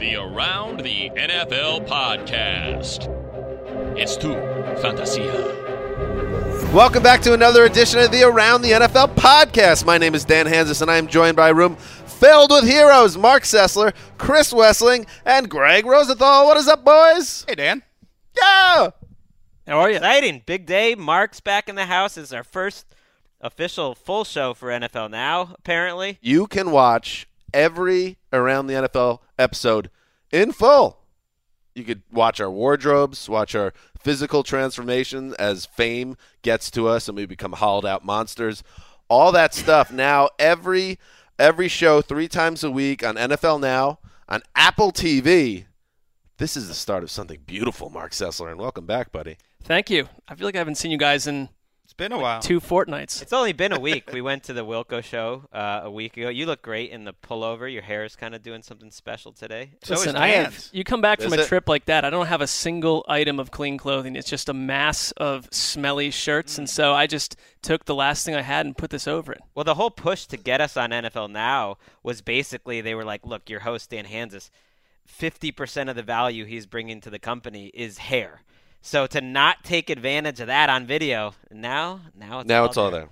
The Around the NFL podcast. It's tu fantasia. Welcome back to another edition of the Around the NFL podcast. My name is Dan Hanzus, and I am joined by a room filled with heroes Mark Sessler, Chris Wesseling, and Greg Rosenthal. What is up, boys? Hey, Dan. Yeah! How are you? Exciting. Big day. Mark's back in the house. It's our first official full show for NFL Now, apparently. You can watch every Around the NFL episode in full. You could watch our wardrobes, watch our physical transformation as fame gets to us and we become hauled out monsters. All that stuff now every every show 3 times a week on NFL Now, on Apple TV. This is the start of something beautiful, Mark Sessler, and welcome back, buddy. Thank you. I feel like I haven't seen you guys in been a while. two fortnights. It's only been a week. we went to the Wilco show uh, a week ago. You look great in the pullover. Your hair is kind of doing something special today. So is Listen, I have. You come back from Is a it? trip like that. I don't have a single item of clean clothing. It's just a mass of smelly shirts, and so I just took the last thing I had and put this over it. Well, the whole push to get us on NFL Now was basically they were like, look, your host, Dan Hanzus, 50% of the value he's bringing to the company is hair. So to not take advantage of that on video, now, now it's Now all it's all there.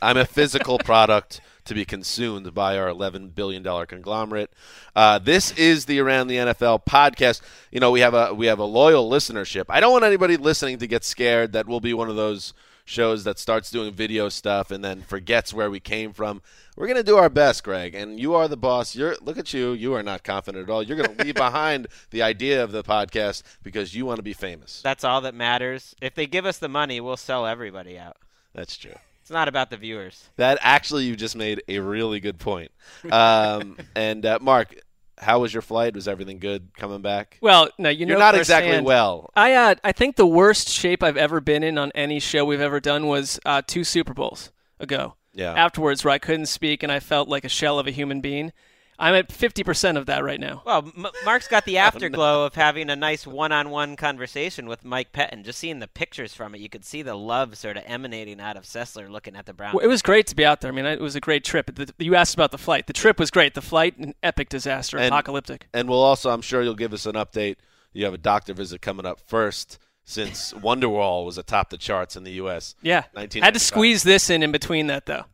I'm a physical product to be consumed by our 11 billion dollar conglomerate. Uh, this is the Around the NFL podcast. You know, we have a we have a loyal listenership. I don't want anybody listening to get scared that we'll be one of those shows that starts doing video stuff and then forgets where we came from. We're gonna do our best, Greg, and you are the boss. You're look at you. You are not confident at all. You're gonna leave behind the idea of the podcast because you want to be famous. That's all that matters. If they give us the money, we'll sell everybody out. That's true. It's not about the viewers. That actually, you just made a really good point. Um, and uh, Mark, how was your flight? Was everything good coming back? Well, no, you know You're not exactly well. I uh, I think the worst shape I've ever been in on any show we've ever done was uh, two Super Bowls ago. Yeah. Afterwards, where I couldn't speak and I felt like a shell of a human being. I'm at 50% of that right now. Well, M- Mark's got the afterglow of having a nice one-on-one conversation with Mike Pettine. Just seeing the pictures from it, you could see the love sort of emanating out of Sessler looking at the Browns. Well, it was great to be out there. I mean, it was a great trip. The, you asked about the flight. The trip was great. The flight, an epic disaster, And- apocalyptic. And we'll also, I'm sure you'll give us an update. You have a doctor visit coming up first since Wonderwall was atop the charts in the U.S. Yeah. 1995. Had to squeeze this in in between that, though.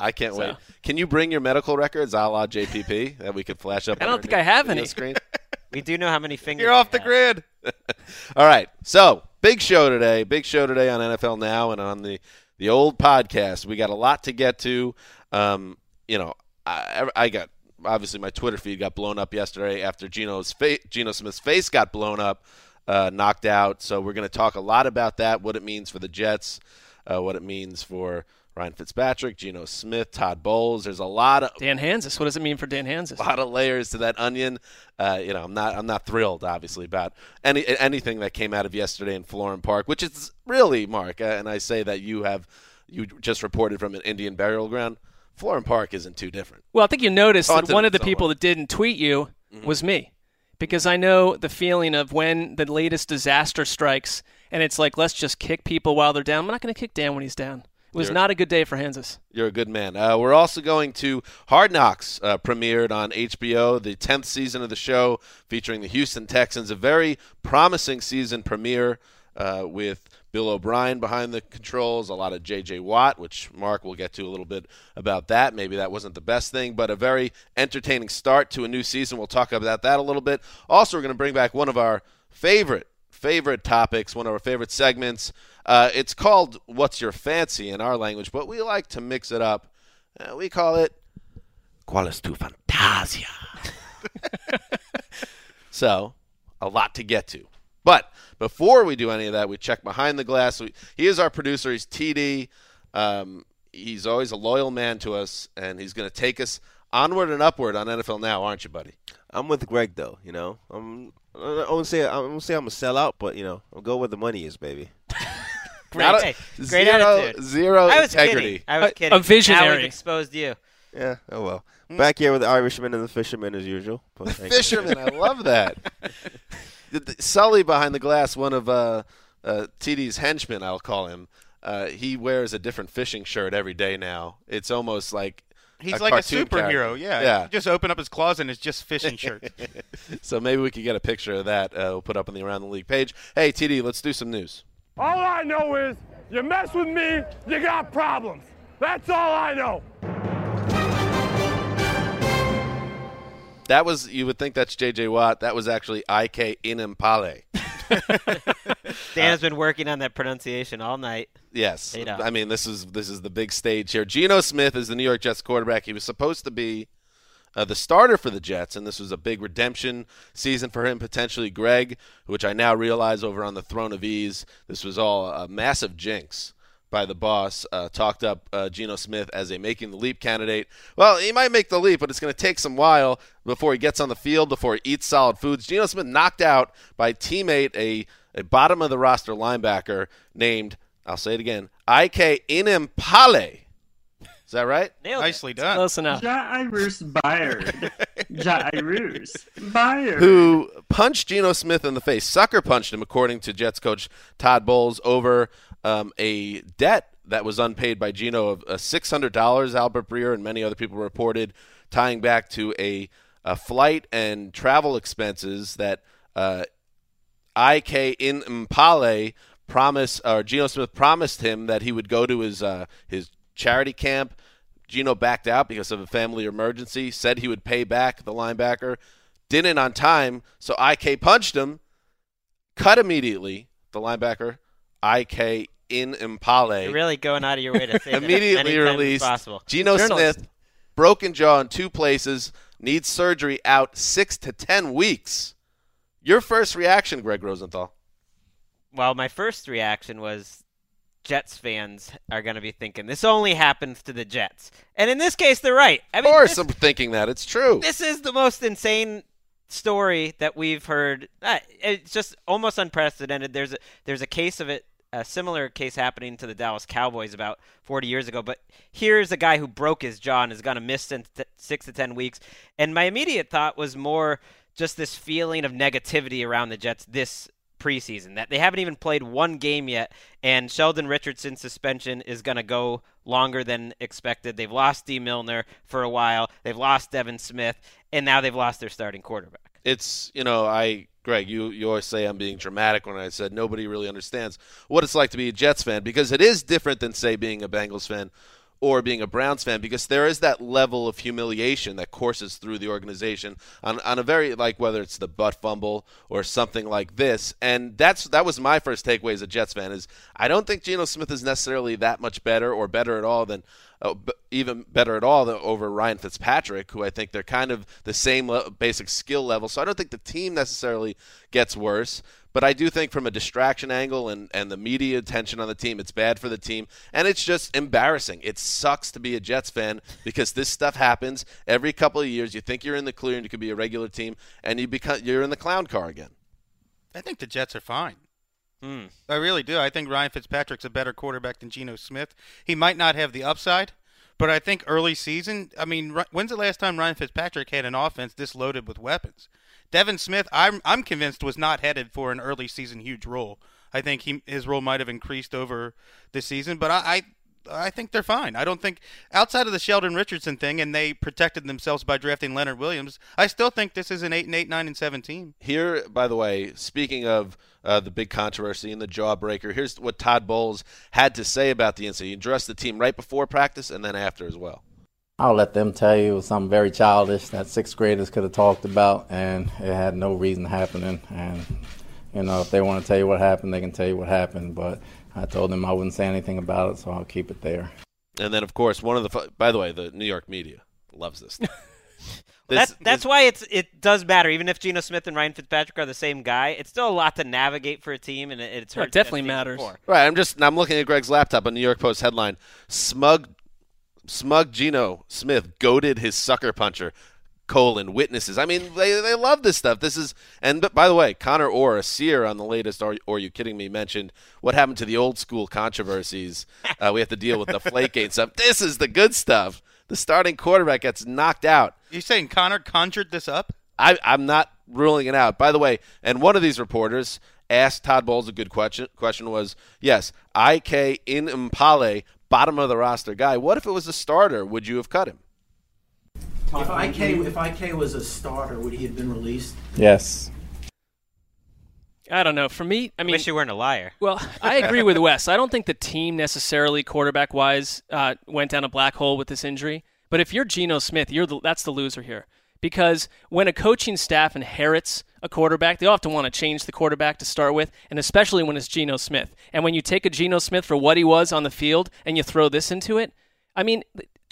I can't So- wait. Can you bring your medical records a la JPP that we could flash up? I don't our think I have any. Screen? we do know how many fingers. You're off the have. grid. All right. So, big show today. Big show today on NFL Now and on the, the old podcast. We got a lot to get to. Um, you know, I, I got obviously my Twitter feed got blown up yesterday after Geno's fa- Geno Smith's face got blown up, uh, knocked out. So we're going to talk a lot about that, what it means for the Jets, uh, what it means for Ryan Fitzpatrick, Geno Smith, Todd Bowles. There's a lot of Dan Hanzus. What does it mean for Dan Hanzus? a lot of layers to that onion. Uh, you know, I'm not I'm not thrilled, obviously, about any anything that came out of yesterday in Florham Park, which is really, Mark, uh, and I say that you have you just reported from an Indian burial ground. Florham Park isn't too different. Well, I think you noticed that one of the people that didn't tweet you was me. Because I know the feeling of when the latest disaster strikes and it's like, let's just kick people while they're down. I'm not going to kick Dan when he's down. It was You're- not a good day for Hanzus. You're a good man. Uh, we're also going to Hard Knocks, uh, premiered on HBO, the 10th season of the show featuring the Houston Texans. A very promising season premiere uh, with Bill O'Brien behind the controls, a lot of J.J. Watt, which Mark will get to a little bit about that. Maybe that wasn't the best thing, but a very entertaining start to a new season. We'll talk about that a little bit. Also, we're going to bring back one of our favorite favorite topics, one of our favorite segments. Uh, it's called "What's Your Fancy" in our language, but we like to mix it up. Uh, we call it "Qual es tu fantasia?" so, a lot to get to. But before we do any of that, we check behind the glass. We, he is our producer. He's TD. Um, he's always a loyal man to us, and he's going to take us onward and upward on NFL Now, aren't you, buddy? I'm with Greg though. You know, I'm. I won't say I won't say I'm a sellout, but you know, I'll go where the money is, baby. Great, Not a- hey, great zero, attitude. zero I was integrity. kidding. I was A- kidding. a Now visionary. we've exposed you. Yeah. Oh well. Back here with the Irishman and the Fisherman as usual. But thank. Fisherman, I love that. The- the- Sully behind the glass, one of uh, uh, TD's henchmen, I'll call him. Uh, he wears a different fishing shirt every day now. It's almost like He's a like a superhero. character. Yeah. Yeah. You Just open up his closet and it's just fishing shirts. So maybe we could get a picture of that. Uh, we'll put up on the Around the League page. Hey, TD, let's do some news. All I know is you mess with me, you got problems. That's all I know. That was you would think that's J.J. Watt. That was actually I.K. Enemkpali. Dan has been working on that pronunciation all night. Yes. I mean this is this is the big stage here. Geno Smith is the New York Jets quarterback. He was supposed to be uh, the starter for the Jets, and this was a big redemption season for him potentially. Greg, which I now realize over on the throne of ease, this was all a massive jinx by the boss. Uh, talked up uh, Geno Smith as a making the leap candidate. Well, he might make the leap, but it's going to take some while before he gets on the field, before he eats solid foods. Geno Smith knocked out by teammate a a bottom of the roster linebacker named I'll say it again, I.K. Enemkpali. Is that right? Nailed it. Nicely done. Close enough. Jairus Byard. Jairus Byard. who punched Geno Smith in the face, sucker punched him, according to Jets coach Todd Bowles, over um, a debt that was unpaid by Geno of uh, $600. Albert Breer and many other people reported, tying back to a, a flight and travel expenses that uh, IK Enemkpali promised, or Geno Smith promised him that he would go to his uh, his charity camp. Geno backed out because of a family emergency. Said he would pay back the linebacker. Didn't on time, so IK punched him. Cut immediately. The linebacker, IK Enemkpali, You're really going out of your way to say that as many immediately released. possible. Geno Journalist. Smith, broken jaw in two places, needs surgery out six to ten weeks. Your first reaction, Greg Rosenthal? Well, my first reaction was Jets fans are going to be thinking this only happens to the Jets, and in this case, they're right. I mean, Of course, this, I'm thinking that it's true. this is the most insane story that we've heard. Uh, it's just almost unprecedented. There's a there's a case of it, a similar case happening to the Dallas Cowboys about 40 years ago. But here's a guy who broke his jaw and is going to miss six to ten weeks. And my immediate thought was more just this feeling of negativity around the Jets this preseason that they haven't even played one game yet and Sheldon Richardson's suspension is going to go longer than expected. They've lost Dee Milliner for a while. They've lost Devin Smith and now they've lost their starting quarterback. It's you know I Greg you you always say I'm being dramatic when I said nobody really understands what it's like to be a Jets fan because it is different than say being a Bengals fan or being a Browns fan because there is that level of humiliation that courses through the organization on, on a very like whether it's the butt fumble or something like this. And that's that was my first takeaway as a Jets fan is I don't think Geno Smith is necessarily that much better or better at all than uh, even better at all than over Ryan Fitzpatrick, who I think they're kind of the same le- basic skill level. So I don't think the team necessarily gets worse. But I do think from a distraction angle and, and the media attention on the team, it's bad for the team. And it's just embarrassing. It sucks to be a Jets fan because this stuff happens every couple of years. You think you're in the clear and you could be a regular team, and you become you're in the clown car again. I think the Jets are fine. Hmm. I really do. I think Ryan Fitzpatrick's a better quarterback than Geno Smith. He might not have the upside, But I think early season, I mean, when's the last time Ryan Fitzpatrick had an offense this loaded with weapons? Devin Smith, I'm I'm convinced was not headed for an early season huge role. I think he his role might have increased over the season, but I, I I think they're fine. I don't think outside of the Sheldon Richardson thing, and they protected themselves by drafting Leonard Williams. I still think this is an eight and eight, nine and seven team. Here, by the way, speaking of uh, the big controversy and the jawbreaker, here's what Todd Bowles had to say about the incident. He addressed the team right before practice and then after as well. I'll let them tell you it was something very childish that sixth graders could have talked about, and it had no reason happening. And you know, if they want to tell you what happened, they can tell you what happened. But I told him I wouldn't say anything about it, so I'll keep it there. And then, of course, one of the by the way, the New York media loves this. This- that's that's this- why it's it does matter. Even if Geno Smith and Ryan Fitzpatrick are the same guy, it's still a lot to navigate for a team, and it, it's Yeah, it definitely matters. before. Right, I'm just I'm looking at Greg's laptop. A New York Post headline: Smug, smug Geno Smith goaded his sucker puncher. Colon witnesses. I mean, they they love this stuff. This is and but by the way, Connor Orr, a seer on the latest. Are, or are you kidding me? Mentioned what happened to the old school controversies. Uh, we have to deal with the Flakegate stuff. This is the good stuff. The starting quarterback gets knocked out. You saying Connor conjured this up? I, I'm not ruling it out. By the way, and one of these reporters asked Todd Bowles a good question. Question was, yes, IK Enemkpali, bottom of the roster guy. What if it was a starter? Would you have cut him? If IK if IK was a starter, would he have been released? Yes. I don't know. For me, I mean, Wish you weren't a liar. Well, I agree with Wes. I don't think the team necessarily, quarterback wise, uh, went down a black hole with this injury. But if you're Geno Smith, you're the, that's the loser here. Because when a coaching staff inherits a quarterback, they often want to change the quarterback to start with, and especially when it's Geno Smith. And when you take a Geno Smith for what he was on the field and you throw this into it, I mean,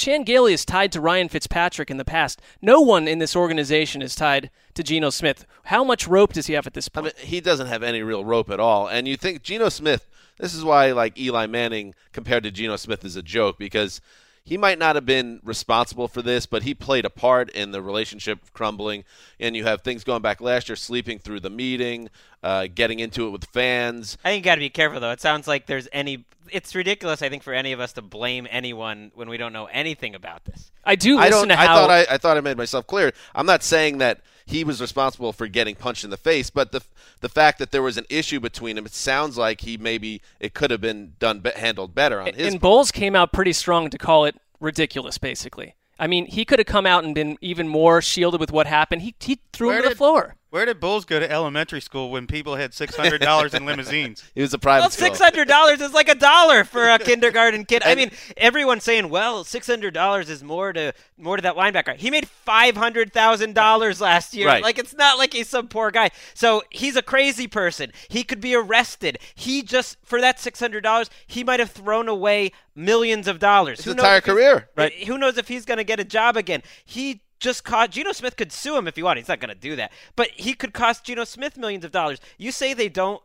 Chan Gailey is tied to Ryan Fitzpatrick in the past. No one in this organization is tied to Geno Smith. How much rope does he have at this point? I mean, he doesn't have any real rope at all. And you think Geno Smith, this is why like Eli Manning compared to Geno Smith is a joke because he might not have been responsible for this, but he played a part in the relationship crumbling. And you have things going back last year, sleeping through the meeting, uh, getting into it with fans. I think you got to be careful though. It sounds like there's any. It's ridiculous. I think for any of us to blame anyone when we don't know anything about this. I do I don't. to I how thought I, I thought I made myself clear. I'm not saying that he was responsible for getting punched in the face, but the the fact that there was an issue between them, it sounds like he maybe it could have been done handled better on his. and Bowles came out pretty strong to call it ridiculous, basically. I mean, he could have come out and been even more shielded with what happened. He, he threw Where him to did- the floor. Where did Bowles go to elementary school when people had six hundred dollars in limousines? It was a private Well, school. six hundred dollars is like a dollar for a kindergarten kid. I mean, everyone's saying, "Well, six hundred dollars is more to more to that linebacker." He made five hundred thousand dollars last year. Right. Like it's not like he's some poor guy. So he's a crazy person. He could be arrested. He just for that six hundred dollars, he might have thrown away millions of dollars. His Who entire career. Right. Who knows if he's going to get a job again? He just caught Geno Smith could sue him if he wanted. He's not going to do that, but he could cost Geno Smith millions of dollars. You say they don't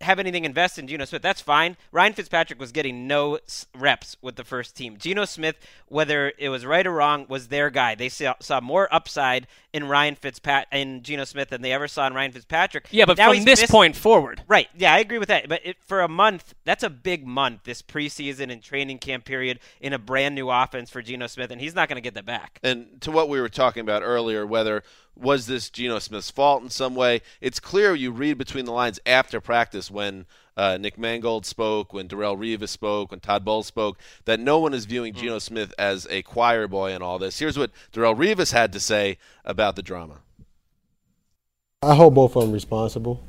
have anything invested in Geno Smith, that's fine. Ryan Fitzpatrick was getting no reps with the first team. Geno Smith, whether it was right or wrong, was their guy. They saw, saw more upside in Ryan Fitzpat in Geno Smith than they ever saw in Ryan Fitzpatrick. Yeah, but Now from this missed- point forward. Right. Yeah, I agree with that. But it, for a month, that's a big month, this preseason and training camp period in a brand new offense for Geno Smith, and he's not going to get that back. And to what we were talking about earlier, whether was this Geno Smith's fault in some way, it's clear you read between the lines after practice when uh, Nick Mangold spoke, when Darrelle Revis spoke, when Todd Bowles spoke, that no one is viewing Geno Smith as a choir boy in all this. Here's what Darrelle Revis had to say about the drama. I hold both of them responsible.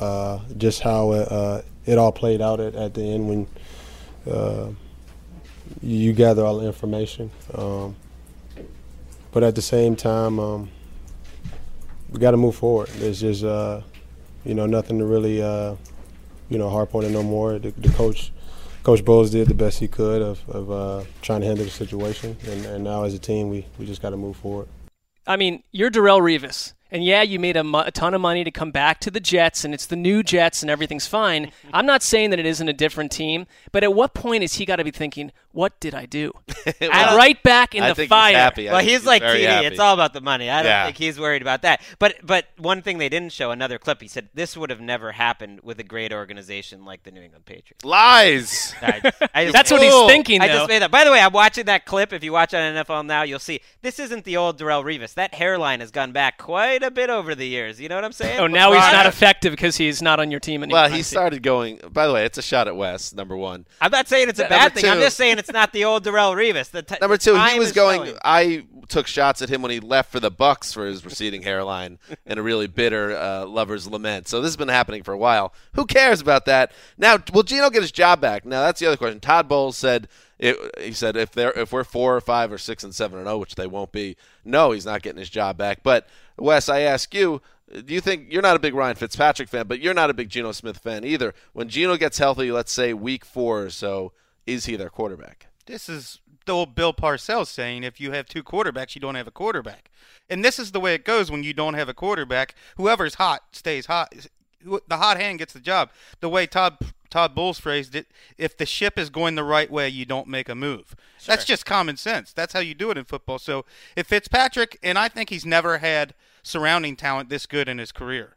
Uh, just how it, uh, it all played out at, at the end when uh, you gather all the information. Um, but at the same time, um, we got to move forward. There's just, uh, you know, nothing to really, uh, you know, harp on it no more. The, the coach, Coach Bowles, did the best he could of, of uh, trying to handle the situation, and, and now as a team, we, we just got to move forward. I mean, you're Darrelle Revis, and yeah, you made a, a ton of money to come back to the Jets, and it's the new Jets, and everything's fine. I'm not saying that it isn't a different team, but at what point is he got to be thinking, what did I do? Well, I'm right back in I the think he's fire. happy. I well, think he's like TD. happy. It's all about the money. I don't Yeah. think he's worried about that. But but one thing they didn't show another clip. He said this would have never happened with a great organization like the New England Patriots. Lies. I, I just That's what he's thinking, I just made that. By the way, I'm watching that clip. If you watch on NFL now, you'll see this isn't the old Darrelle Revis. That hairline has gone back quite a bit over the years. You know what I'm saying? Oh, now he's not effective because he's not on your team anymore. Well, he started going. By the way, it's a shot at Wes. Number one. I'm not saying it's a Number bad thing. I'm just saying it's not the old Darrelle Revis. The t- Number two, he was going. showing. I took shots at him when he left for the Bucks for his receding hairline and a really bitter uh, lover's lament. So this has been happening for a while. Who cares about that? Now, will Geno get his job back? Now that's the other question. Todd Bowles said. It, he said if they're if we're four or five or six and seven and zero, which they won't be, no, he's not getting his job back. But Wes, I ask you, do you think you're not a big Ryan Fitzpatrick fan, but you're not a big Geno Smith fan either? When Geno gets healthy, let's say week four or so, is he their quarterback? This is the old Bill Parcells saying if you have two quarterbacks, you don't have a quarterback. And this is the way it goes when you don't have a quarterback. Whoever's hot stays hot. The hot hand gets the job. The way Todd Todd Bowles phrased it, if the ship is going the right way, you don't make a move. That's just common sense. That's how you do it in football. So if Fitzpatrick, and I think he's never had surrounding talent this good in his career.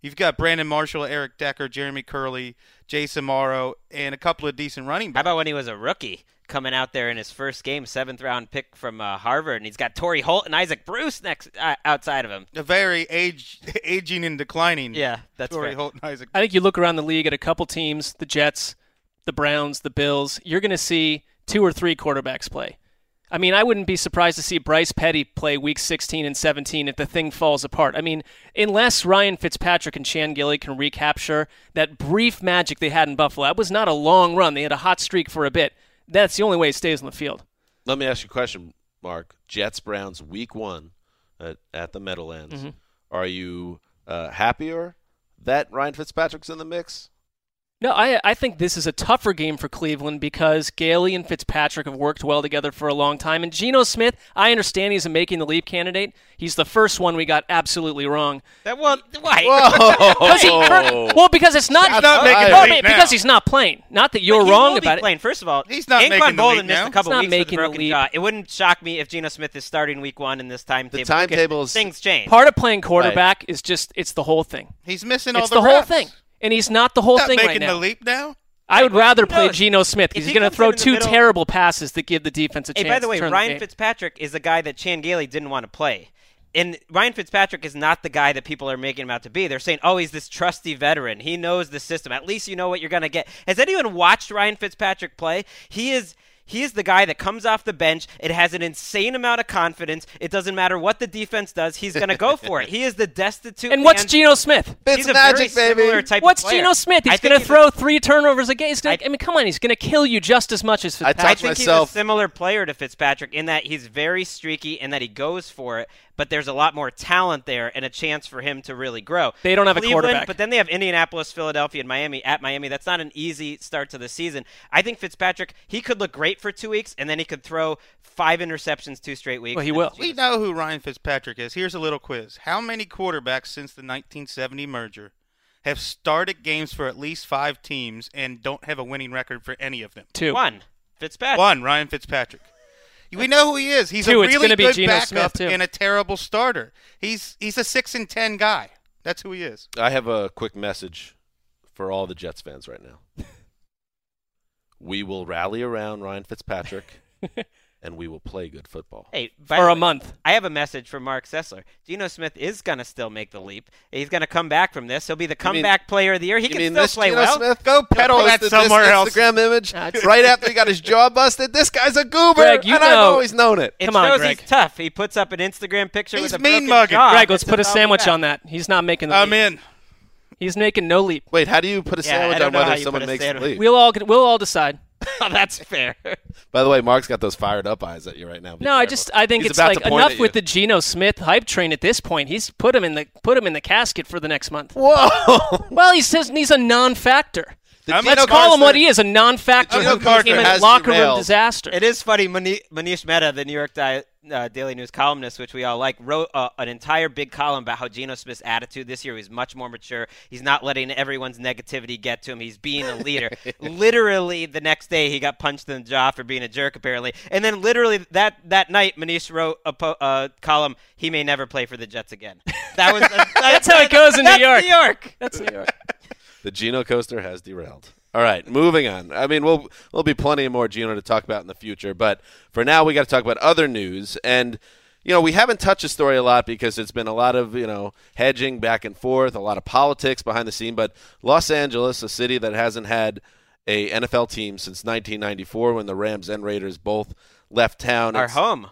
You've got Brandon Marshall, Eric Decker, Jeremy Kerley, Jace Amaro, and a couple of decent running backs. How about when he was a rookie coming out there in his first game, seventh round pick from uh, Harvard, and he's got Torry Holt and Isaac Bruce next uh, outside of him. a very age, aging and declining. Yeah, that's Torry right. Holt and Isaac. I think you look around the league at a couple teams, the Jets, the Browns, the Bills, you're going to see two or three quarterbacks play. I mean, I wouldn't be surprised to see Bryce Petty play week 16 and 17 if the thing falls apart. I mean, unless Ryan Fitzpatrick and Chan Gailey can recapture that brief magic they had in Buffalo, that was not a long run. They had a hot streak for a bit. That's the only way it stays on the field. Let me ask you a question, Mark. Jets Browns week one at, at the Meadowlands. Mhm. Are you uh, happier that Ryan Fitzpatrick's in the mix? No, I I think this is a tougher game for Cleveland because Gailey and Fitzpatrick have worked well together for a long time. And Geno Smith, I understand he's a making the leap candidate. He's the first one we got absolutely wrong. That well, why? Whoa! 'Cause he well, because it's not, He's not making the leap because he's not playing. Not that you're But he wrong will be it. playing. First of all, He's not Anquan making the Boldin leap missed now. a couple He's not weeks with a making the broken leap. jaw. It wouldn't shock me if Geno Smith is starting week one in this timetable. because timetable things change. Part of playing quarterback is just it's the whole thing. He's missing all the It's the, the, whole thing, and he's not the whole Not thing right now. the leap now. I would rather play knows? Geno Smith If because he he's going to throw in in the two middle- terrible passes that give the defense a Hey, chance. by the to way, turn Ryan game. Fitzpatrick is a guy that Chan Gailey didn't want to play. And Ryan Fitzpatrick is not the guy that people are making him out to be. They're saying, oh, he's this trusty veteran. He knows the system. At least you know what you're going to get. Has anyone watched Ryan Fitzpatrick play? He is. He is the guy that comes off the bench. It has an insane amount of confidence. It doesn't matter what the defense does. He's going to go for it. He is the destitute. and what's. Geno Smith? It's He's a magic, very baby. similar type of What's player. Geno Smith? He's going to he's a- throw three turnovers a game. He's gonna, I- I, mean, come on, he's going to kill you just as much as I Fitzpatrick. I touched think myself- he's a similar player to Fitzpatrick in that he's very streaky and that he goes for it, but there's a lot more talent there and a chance for him to really grow. They don't have a Cleveland, quarterback. But then they have Indianapolis, Philadelphia, and Miami at Miami. That's not an easy start to the season. I think Fitzpatrick, he could look great for two weeks and then he could throw five interceptions two straight weeks. Well, he will. We know who Ryan Fitzpatrick is. Here's a little quiz. How many quarterbacks since the 1970 merger have started games for at least five teams and don't have a winning record for any of them? Two. One. Fitzpatrick. One, Ryan Fitzpatrick. We know who he is. He's Two, a really gonna be good Geno backup Smith, too. and a terrible starter. He's he's a six and ten guy. That's who he is. I have a quick message for all the Jets fans right now. we will rally around Ryan Fitzpatrick, and we will play good football. Hey, by For a way, month. I have a message for Mark Sessler. Geno Smith is going to still make the leap. He's going to come back from this. He'll be the You mean- comeback player of the year. He you can mean still this play Geno well. Smith? Go pedal that this somewhere else. Instagram image right after he got his jaw busted. This guy's a goober, Greg, you and I've always known it. It Come on, Greg. he's tough. He puts up an Instagram picture He's with a mean mugging. jaw. Greg, let's put a sandwich we on that. He's not making the leap. I'm leap. in. He's making no leap. Wait, how do you put a Yeah, sandwich don't on whether someone put a makes the sandwich. leap? We'll all we'll all decide. Oh, that's fair. By the way, Mark's got those fired up eyes at you right now. Be No, I just I think He's it's like enough with the Geno Smith hype train at this point. He's put him in the put him in the casket for the next month. Whoa! Well, he says he's a non-factor. The Let's Geno call him what he is—a non-factor Geno who became a has locker room disaster. It is funny. Manish Mehta, the New York Di- uh, Daily News columnist, which we all like, wrote uh, an entire big column about how Geno Smith's attitude this year was much more mature. He's not letting everyone's negativity get to him. He's being a leader. literally, the next day he got punched in the jaw for being a jerk, apparently. And then, literally that that night, Manish wrote a po- uh, column. He may never play for the Jets again. That was that's how it goes in New York. New York. That's New York. The Geno coaster has derailed. All right, moving on. I mean, we'll there'll be plenty more Geno to talk about in the future, but for now, we got to talk about other news. And you know, we haven't touched the story a lot because it's been a lot of you know hedging back and forth, a lot of politics behind the scene. But Los Angeles, a city that hasn't had a NFL team since 1994, when the Rams and Raiders both left town. Our It's- home.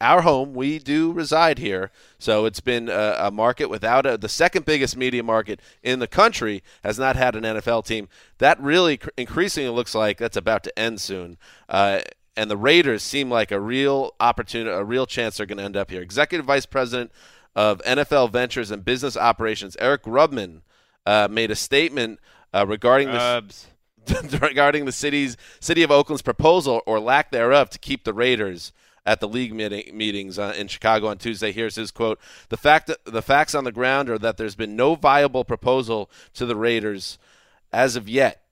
Our home. We do reside here, so it's been a, a market without a, the second biggest media market in the country has not had an NFL team. That really cr- increasingly looks like that's about to end soon. Uh, and the Raiders seem like a real opportunity, a real chance they're going to end up here. Executive Vice President of NFL Ventures and Business Operations, Eric Grubman, uh, made a statement uh, regarding this regarding the city's city of Oakland's proposal or lack thereof to keep the Raiders at the league meeting, meetings uh, in Chicago on Tuesday. Here's his quote: "The fact that the facts on the ground are that there's been no viable proposal to the Raiders as of yet.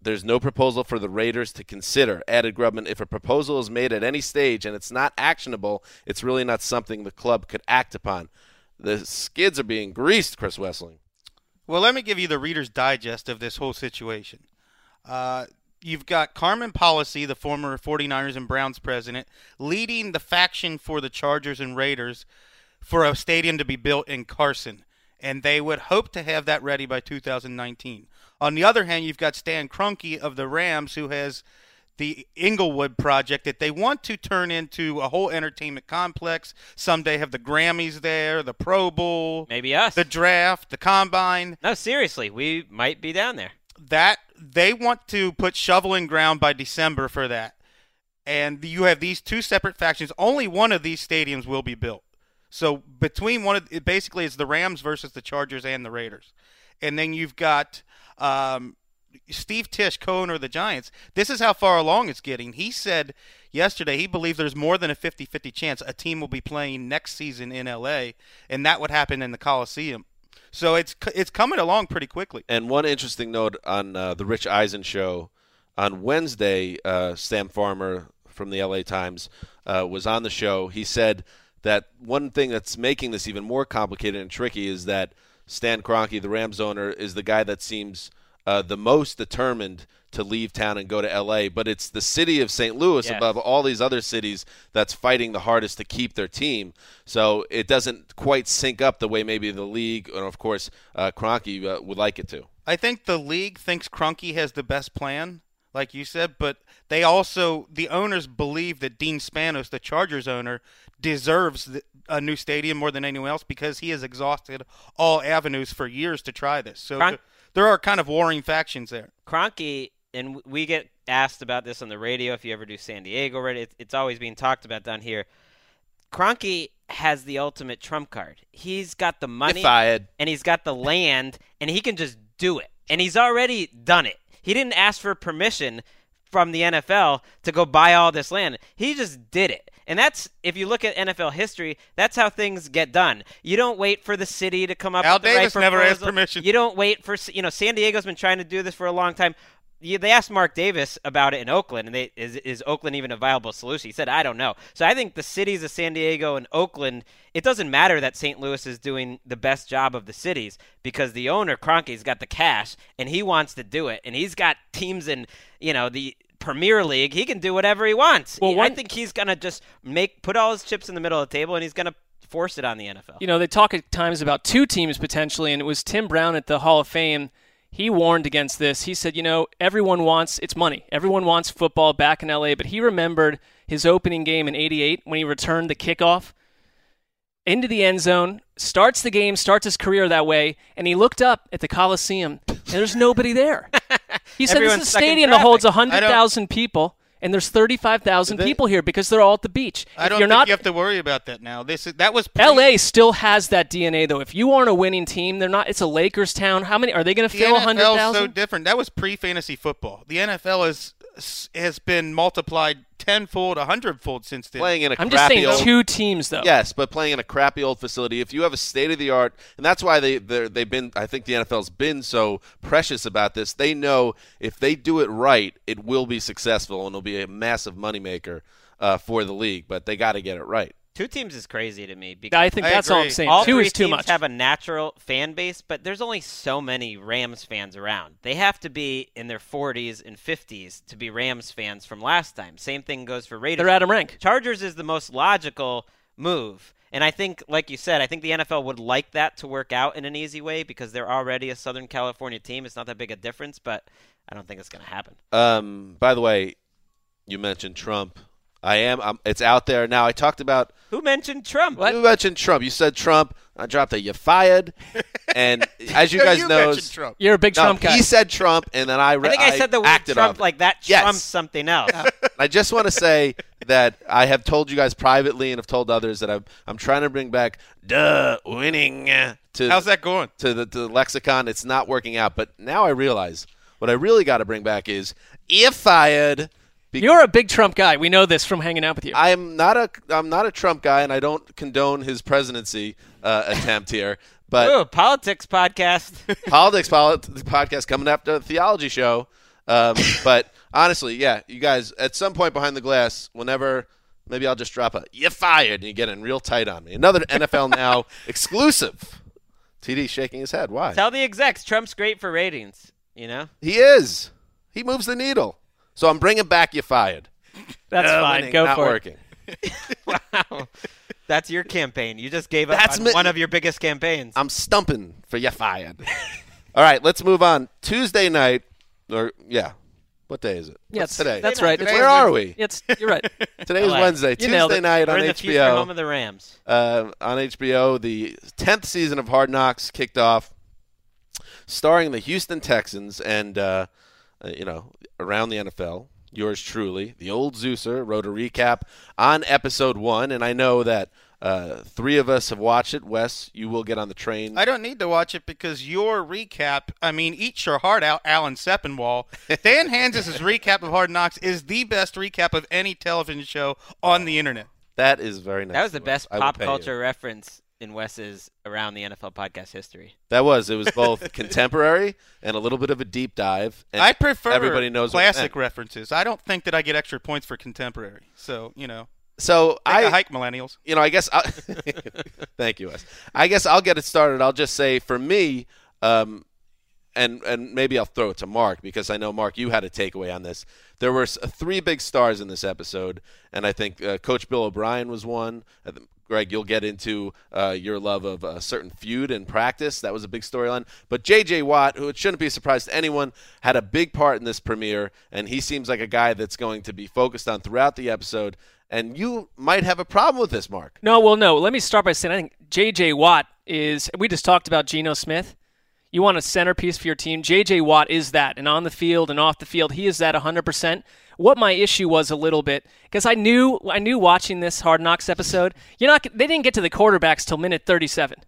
There's no proposal for the Raiders to consider." Added Grubman, "If a proposal is made at any stage and it's not actionable, it's really not something the club could act upon." The skids are being greased, Chris Wesseling. Well, let me give you the Reader's Digest of this whole situation. Uh, you've got Carmen Policy, the former 49ers and Browns president, leading the faction for the Chargers and Raiders for a stadium to be built in Carson. And they would hope to have that ready by 2019. On the other hand, you've got Stan Kroenke of the Rams, who has the Inglewood project that they want to turn into a whole entertainment complex. Someday have the Grammys there, the Pro Bowl, Maybe us. the draft, the combine. No, seriously, we might be down there. That they want to put shovel in ground by December for that. And you have these two separate factions. Only one of these stadiums will be built. So between one of it basically it's the Rams versus the Chargers and the Raiders. And then you've got um, Steve Tisch, co-owner of the Giants. This is how far along it's getting. He said yesterday he believes there's more than a 50-50 chance a team will be playing next season in LA and that would happen in the Coliseum. So it's it's coming along pretty quickly. And one interesting note on uh, the Rich Eisen show on Wednesday, uh, Sam Farmer from the LA Times uh, was on the show. He said that one thing that's making this even more complicated and tricky is that Stan Kroenke, the Rams owner, is the guy that seems uh, the most determined to leave town and go to LA. But it's the city of St. Louis Yes. above all these other cities that's fighting the hardest to keep their team. So it doesn't quite sync up the way maybe the league and of course uh, Kroenke uh, would like it to. I think the league thinks Kroenke has the best plan, like you said, but they also the owners believe that Dean Spanos, the Chargers owner, deserves the, a new stadium more than anyone else because he has exhausted all avenues for years to try this. So Cron- th- there are kind of warring factions there. Kroenke, and we get asked about this on the radio if you ever do San Diego, right? It's, it's always being talked about down here. Kroenke has the ultimate trump card. He's got the money fired. and he's got the land and he can just do it. And he's already done it. He didn't ask for permission from the NFL to go buy all this land. He just did it. And that's if you look at NFL history, that's how things get done. You don't wait for the city to come up Al with the right Davis never asked permission. You don't wait for you know San Diego's been trying to do this for a long time. You, they asked Mark Davis about it in Oakland, and they, is is Oakland even a viable solution? He said, "I don't know." So I think the cities of San Diego and Oakland, it doesn't matter that St. Louis is doing the best job of the cities because the owner Kroenke's got the cash and he wants to do it, and he's got teams in you know the Premier League. He can do whatever he wants. Well, I think he's gonna just make put all his chips in the middle of the table, and he's gonna force it on the NFL. You know, they talk at times about two teams potentially, and it was Tim Brown at the Hall of Fame. He warned against this. He said, you know, everyone wants it's money. Everyone wants football back in LA, but he remembered his opening game in 88 when he returned the kickoff into the end zone, starts the game, starts his career that way, and he looked up at the Coliseum and there's nobody there. He said this is a stadium that holds traffic. 100,000 people and there's 35,000 people here because they're all at the beach. I don't you're think not you have to worry about that now. This is, that was pre- LA still has that DNA though. If you aren't a winning team, they're not. It's a Lakers town. How many are they going to fill? Hundred is so different. That was pre-fantasy football. The NFL is has been multiplied tenfold, a hundredfold since then. playing in a I'm just saying old, two teams though. Yes, but playing in a crappy old facility. If you have a state of the art, and that's why they they're- they've been. I think the NFL's been so precious about this. They know if they do it right, it will be successful and it'll be a massive moneymaker uh, for the league. But they got to get it right. Two teams is crazy to me. Because I think that's all I'm saying. All Two three is too teams much. have a natural fan base, but there's only so many Rams fans around. They have to be in their 40s and 50s to be Rams fans from last time. Same thing goes for Raiders. They're Adam Rank. Chargers is the most logical move. And I think, like you said, I think the NFL would like that to work out in an easy way because they're already a Southern California team. It's not that big a difference, but I don't think it's going to happen. Um, by the way, you mentioned Trump. I am. Um, it's out there now. I talked about. Who mentioned Trump? Who mentioned Trump. You said Trump. I dropped a you fired. And as you No, guys you know, mentioned Trump. You're a big no, Trump guy. He said Trump, and then I. I think I said the word Trump like that Yes. something else. I just want to say that I have told you guys privately and have told others that I'm I'm trying to bring back duh winning uh, to How's that going? to the to the lexicon. It's not working out, but now I realize what I really got to bring back is if fired. Be- You're a big Trump guy. We know this from hanging out with you. I'm not a I'm not a Trump guy, and I don't condone his presidency uh, attempt here. But Ooh, politics podcast. politics polit- podcast coming after the theology show. Um, but honestly, yeah, you guys at some point behind the glass, whenever maybe I'll just drop a "you fired" and you get in real tight on me. Another NFL Now exclusive. TD shaking his head. Why? Tell the execs Trump's great for ratings. You know, he is. He moves the needle. So I'm bringing back "you fired." That's Uh, fine. winning, Go not for working. wow, that's your campaign. You just gave up That's on me- one of your biggest campaigns. I'm stumping for you fired. All right, let's move on. Tuesday night, or yeah, what day is it? Yeah, What's it's- today? that's right. It's Where are we? It's you're right. Today's LA. Wednesday. You Tuesday it. night We're on in the future HBO. home of the Rams. uh, on HBO, the tenth season of Hard Knocks kicked off, starring the Houston Texans and uh, uh, you know around the NFL. Yours truly, the old Zeuser, wrote a recap on episode one, and I know that uh, three of us have watched it. Wes, you will get on the train. I don't need to watch it because your recap, I mean, eat your heart out, Alan Sepinwall. Dan Hanzus' recap of Hard Knocks is the best recap of any television show on the internet. that is very nice. That was the best pop pay you. culture reference in Wes's around the NFL podcast history. That was. It was both contemporary and a little bit of a deep dive. And I prefer everybody knows classic meant. references. I don't think that I get extra points for contemporary. So, you know, So I I a hike, millennials. you know, I guess. I, thank you, Wes. I guess I'll get it started. I'll just say for me, um, and and maybe I'll throw it to Mark because I know Mark, you had a takeaway on this. There were three big stars in this episode, and I think uh, Coach Bill O'Brien was one. Greg, you'll get into uh, your love of a certain feud in practice. That was a big storyline. But J.J. Watt, who it shouldn't be a surprise to anyone, had a big part in this premiere, and he seems like a guy that's going to be focused on throughout the episode. And you might have a problem with this, Mark. No, well, no. Let me start by saying I think J.J. Watt is. We just talked about Geno Smith. You want a centerpiece for your team. J.J. Watt is that, and on the field and off the field, he is that 100%. What my issue was a little bit because I knew I knew watching this Hard Knocks episode, you're not. They didn't get to the quarterbacks till minute 37.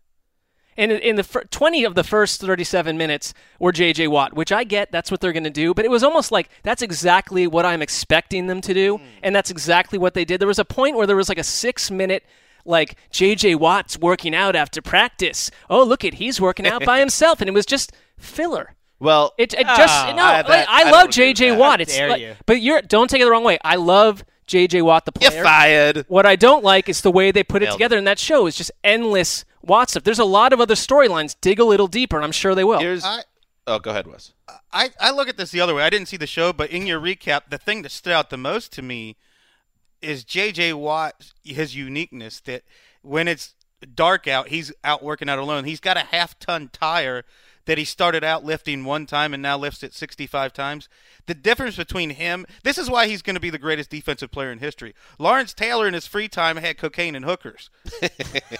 And in- the fir- 20 of the first 37 minutes were J.J. Watt, which I get. That's what they're going to do. But it was almost like that's exactly what I'm expecting them to do. Mm. And that's exactly what they did. There was a point where there was like a six minute, like, J.J. Watt's working out after practice. Oh, look at, he's working out by himself. And it was just filler. Well, It, it just, Ah, no, I- I, that- I I love agree with J.J. that. Watt. It's dare like- you. But you're, don't take it the wrong way. I love J.J. Watt, the player. You're fired. What I don't like is the way they put it Nailed together in that show. Is just endless Watt stuff. There's a lot of other storylines. Dig a little deeper, and I'm sure they will. Here's. I- oh, go ahead, Wes. I, I look at this the other way. I didn't see the show, but in your recap, the thing that stood out the most to me is J.J. Watt, his uniqueness that when it's dark out, he's out working out alone. He's got a half ton tire that he started out lifting one time and now lifts it 65 times. The difference between him, this is why he's going to be the greatest defensive player in history. Lawrence Taylor in his free time had cocaine and hookers.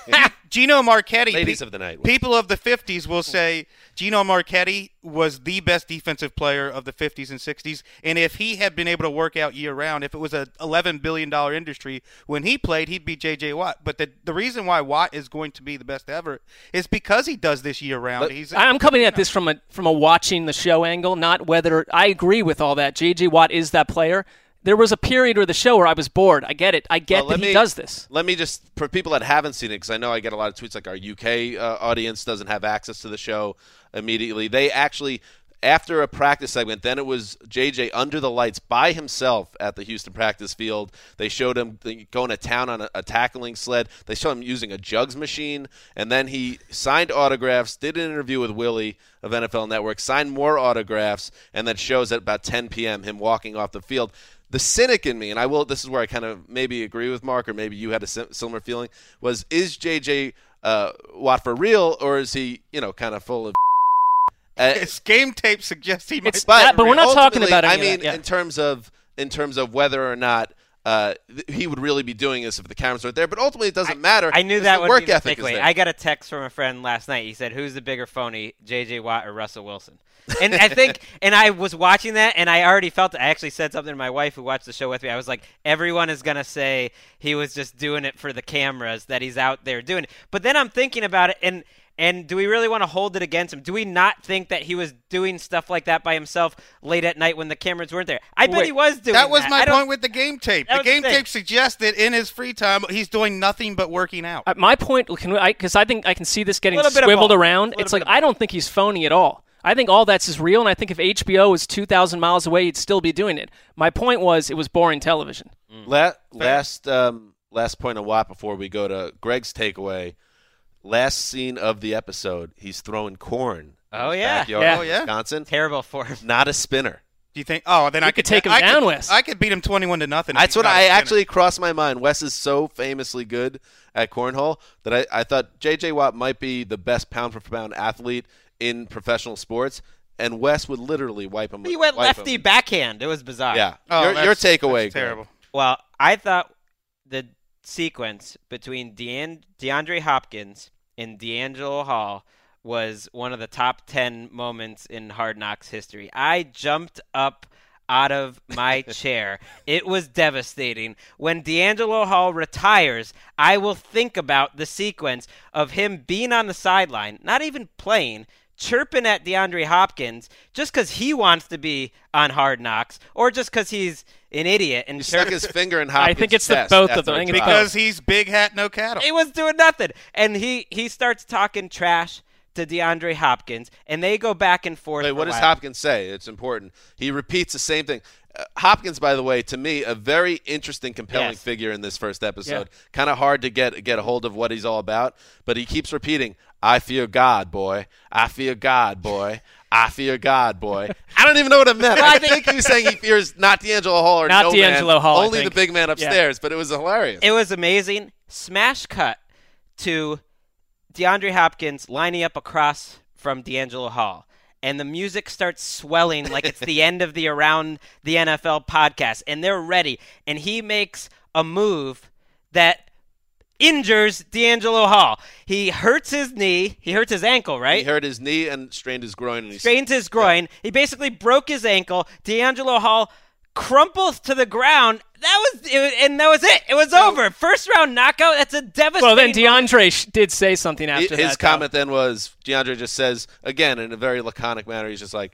Gino Marchetti, Ladies pe- of the night. people of the 50s will say Gino Marchetti was the best defensive player of the 50s and 60s. And if he had been able to work out year round, if it was a 11 billion dollar industry when he played, he'd be J.J. Watt. But the the reason why Watt is going to be the best ever is because he does this year round. He's I'm coming at this from a from a watching the show angle, not whether I agree with all that. JJ Watt is that player. There was a period of the show where I was bored. I get it. I get Well, that let he me- does this. Let me just for people that haven't seen it, because I know I get a lot of tweets like our UK uh, audience doesn't have access to the show immediately. They actually. After a practice segment, then it was JJ under the lights by himself at the Houston practice field. They showed him going to town on a, a tackling sled. They showed him using a jugs machine, and then he signed autographs, did an interview with Willie of NFL Network, signed more autographs, and then shows at about 10 p.m. him walking off the field the cynic in me, and I will. This is where I kind of maybe agree with Mark, or maybe you had a similar feeling. Was is JJ uh, Watt for real, or is he, you know, kind of full of? Uh, His game tape suggests he might. It's be but we're not talking about any I mean, yeah. in terms of in terms of whether or not. Uh, th- he would really be doing this if the cameras weren't there, but ultimately it doesn't matter. I knew that would work be ethic is I got a text from a friend last night. He said, "Who's the bigger phony, J.J. Watt or Russell Wilson?" And I think, and I was watching that, and I already felt. it. I actually said something to my wife who watched the show with me. I was like, "Everyone is gonna say he was just doing it for the cameras, that he's out there doing it." But then I'm thinking about it, and and do we really want to hold it against him? Do we not think that he was doing stuff like that by himself late at night when the cameras weren't there? I bet Wait, he was doing That That was I my don't- point with the game tape. The was the game tape suggests that in his free time he's doing nothing but working out. Uh, my point, can we? Because I, think I can see this getting Little swiveled around. It's like I don't think he's phony at all. I think all that's is real, and I think if HBO was two thousand miles away, he'd still be doing it. My point was, it was boring television. La- last um, last point on Watt before we go to Greg's takeaway. Last scene of the episode, he's throwing corn. Oh his yeah, backyard Oh, in Oh, yeah. Wisconsin. Terrible for him. Not a spinner. Do you think? Oh, then You I could take him I down, could, Wes. I could beat him twenty-one to nothing. if That's what not a I spinner. actually crossed my mind. Wes is so famously good at cornhole that I, I thought J.J. Watt might be the best pound for pound athlete in professional sports, and Wes would literally wipe him. He went wipe lefty him. backhand. It was bizarre. Yeah. Oh, your, your takeaway. terrible. Well, I thought the sequence between Dean, DeAndre Hopkins and DeAngelo Hall was one of the top 10 moments in Hard Knocks history. I jumped up out of my chair. It was devastating. When DeAngelo Hall retires, I will think about the sequence of him being on the sideline, not even playing, chirping at DeAndre Hopkins just because he wants to be on Hard Knocks or just because he's an idiot and He stuck his finger in Hopkins. I think it's the both of them. I a think it's drop. because he's big hat, no cattle. he was doing nothing. And he he starts talking trash to DeAndre Hopkins, and they go back and forth. Wait, for what does while. Hopkins say? It's important. He repeats the same thing. Uh, Hopkins, by the way, to me, a very interesting, compelling Yes. figure in this first episode. Kind of hard to get get a hold of what he's all about, but he keeps repeating, "I fear God, boy. I fear God, boy. I fear God, boy." I don't even know what it meant. I think he was saying he fears not DeAngelo Hall or Not no DeAngelo man, Hall, only the big man Yeah. upstairs. But it was hilarious. It was amazing. Smash cut to DeAndre Hopkins lining up across from DeAngelo Hall. And the music starts swelling like it's the end of the Around the NFL podcast. And they're ready. And he makes a move that injures DeAngelo Hall. He hurts his knee. He hurts his ankle, right? He hurt his knee and strained his groin, and he strains his groin. He basically broke his ankle. DeAngelo Hall crumples to the ground. That was, it and that was it. It was over. First round knockout. That's a devastating. Well, then DeAndre sh- did say something He- after his that. though. comment then was DeAndre just says again in a very laconic manner. He's just like,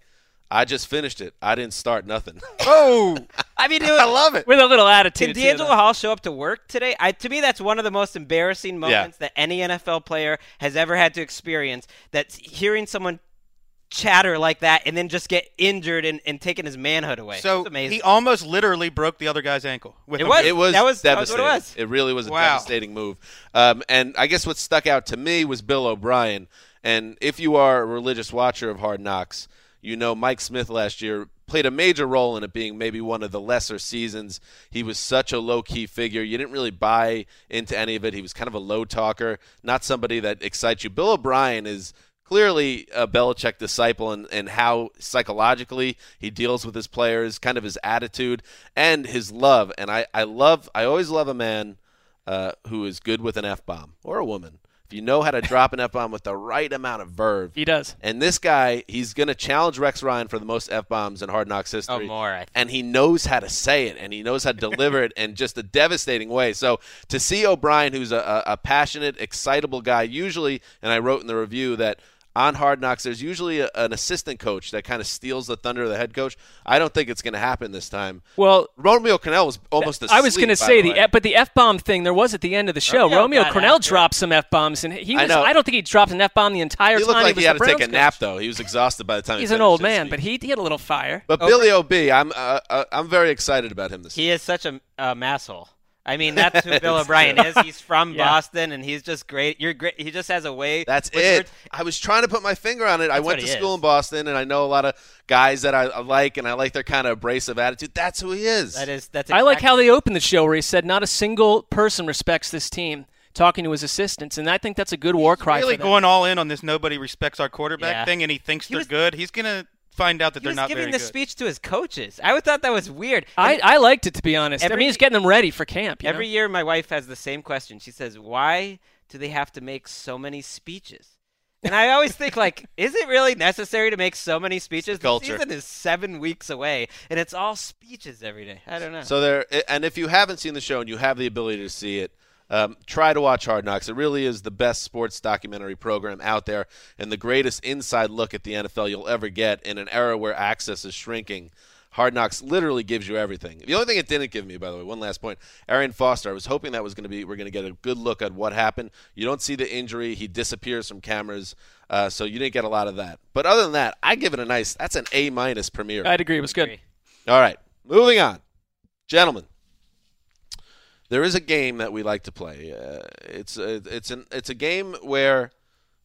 "I just finished it. I didn't start nothing." Oh, I mean, it was, I love it. with a little attitude. Can too, DeAngelo. Hall show up to work today? I, to me, that's one of the most embarrassing moments that any NFL player has ever had to experience. That's hearing someone chatter like that and then just get injured and, and taking his manhood away. So amazing. he almost literally broke the other guy's ankle. With It was. It was That was- that was what devastating. it was. really was a Wow. devastating move. Um, and I guess what stuck out to me was Bill O'Brien. And if you are a religious watcher of Hard Knocks, you know Mike Smith last year played a major role in it being maybe one of the lesser seasons. He was such a low key figure. You didn't really buy into any of it. He was kind of a low talker, not somebody that excites you. Bill O'Brien is clearly a Belichick disciple and, and how psychologically he deals with his players, kind of his attitude and his love. And I, I love, I always love a man uh, who is good with an F bomb or a woman. If you know how to drop an F bomb with the right amount of verve. He does. And this guy, he's going to challenge Rex Ryan for the most F bombs in Hard Knocks oh, history. Oh, more, I think. And he knows how to say it, and he knows how to deliver it in just a devastating way. So to see O'Brien, who's a, a, a passionate, excitable guy, usually, and I wrote in the review that on Hard Knocks, there's usually a, an assistant coach that kind of steals the thunder of the head coach. I don't think it's going to happen this time. Well, Romeo Crennel was almost the I was going to say the, the, but the f bomb thing there was at the end of the show. Romeo Romeo, Crennel after dropped some f bombs, and he I was. know. I, don't think he dropped an f bomb the entire he time. looked like was he had the to take a Browns nap though. He was exhausted by the time. He's he an old man, but he, he had a little fire. But Billy Ob, I'm uh, uh, I'm very excited about him this. He is such a um, asshole. I mean, that's who Bill O'Brien is. He's from Yeah. Boston, and he's just great. You're great. He just has a way. That's it. words. I was trying to put my finger on it. I went to school is. in Boston, and I know a lot of guys that I I like, and I like their kind of abrasive attitude. That's who he is. That is that's. I like how they opened the show where he said, "Not a single person respects this team." Talking to his assistants, and I think that's a good war cry. really for them. going all in on this nobody respects our quarterback Yeah. thing, and he thinks He they're was- good. He's gonna find out that He they're was not giving very the good. speech to his coaches. I would thought that was weird. I, I liked it to be honest. I mean, he's getting them ready for camp. you every know? year, my wife has the same question. She says, "Why do they have to make so many speeches?" And I always think, like, is it really necessary to make so many speeches? The culture. season is seven weeks away, and it's all speeches every day. I don't know. So there, and if you haven't seen the show and you have the ability to see it, um, try to watch Hard Knocks. It really is the best sports documentary program out there, and the greatest inside look at the NFL you'll ever get in an era where access is shrinking. Hard Knocks literally gives you everything. The only thing it didn't give me, by the way, one last point. Arian Foster, I was hoping that was going to be, we're going to get a good look at what happened. You don't see the injury. He disappears from cameras, uh, so you didn't get a lot of that. But other than that, I give it a nice, that's an A minus premiere. I'd agree. It was good. All right, moving on, gentlemen. There is a game that we like to play. Uh, it's a, it's an it's a game where,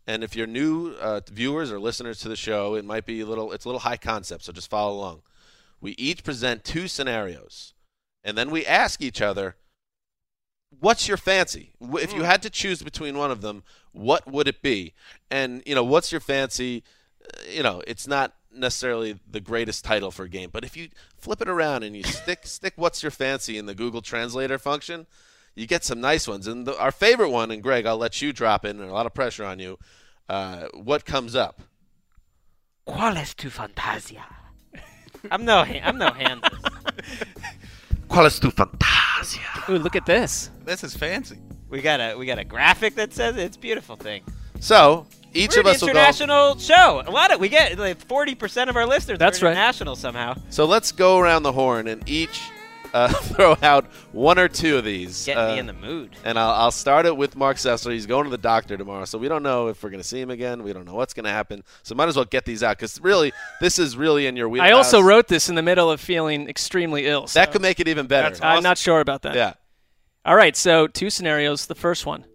and if you're new uh, viewers or listeners to the show, it might be a little it's a little high concept. So just follow along. We each present two scenarios, and then we ask each other, "What's your fancy? If you had to choose between one of them, what would it be?" And you know, what's your fancy? Uh, You know, it's not necessarily the greatest title for a game, but if you flip it around and you stick stick "What's your fancy" in the Google Translator function, you get some nice ones. And the, our favorite one, and Greg, I'll let you drop in. And a lot of pressure on you. Uh, what comes up? ¿Cuál es tu fantasia? I'm no, I'm no hand. ¿Cuál es tu fantasia? Ooh, look at this. This is fancy. We got a we got a graphic that says it. it's a beautiful thing. So each We're of an us will go. international show. A lot of we get like forty percent of our listeners. That's are right. International somehow. So let's go around the horn and each uh, throw out one or two of these. Get uh, me in the mood. And I'll, I'll start it with Mark Sessler. He's going to the doctor tomorrow, so we don't know if we're going to see him again. We don't know what's going to happen. So might as well get these out because really, this is really in your wheelhouse. I also wrote this in the middle of feeling extremely ill. So that could make it even better. That's I'm not sure about that. Yeah. All right, so two scenarios. The first one.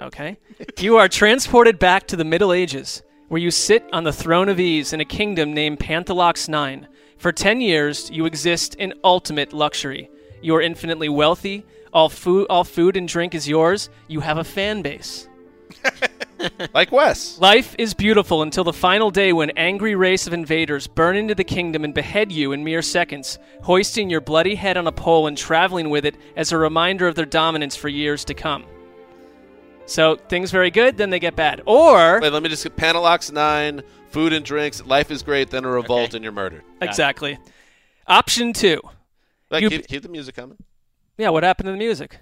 Okay. you are transported back to the Middle Ages, where you sit on the throne of ease in a kingdom named Pantalox Nine. For 10 years, you exist in ultimate luxury. You are infinitely wealthy. All food, all food and drink is yours. You have a fan base. Like Wes. Life is beautiful until the final day when angry race of invaders burn into the kingdom and behead you in mere seconds, hoisting your bloody head on a pole and traveling with it as a reminder of their dominance for years to come. So things very good, then they get bad. Or Wait, let me just get Panalox 9, food and drinks, life is great, then a revolt Okay. and you're murdered. exactly. Option two. Like, You- keep, keep the music coming. Yeah, what happened to the music?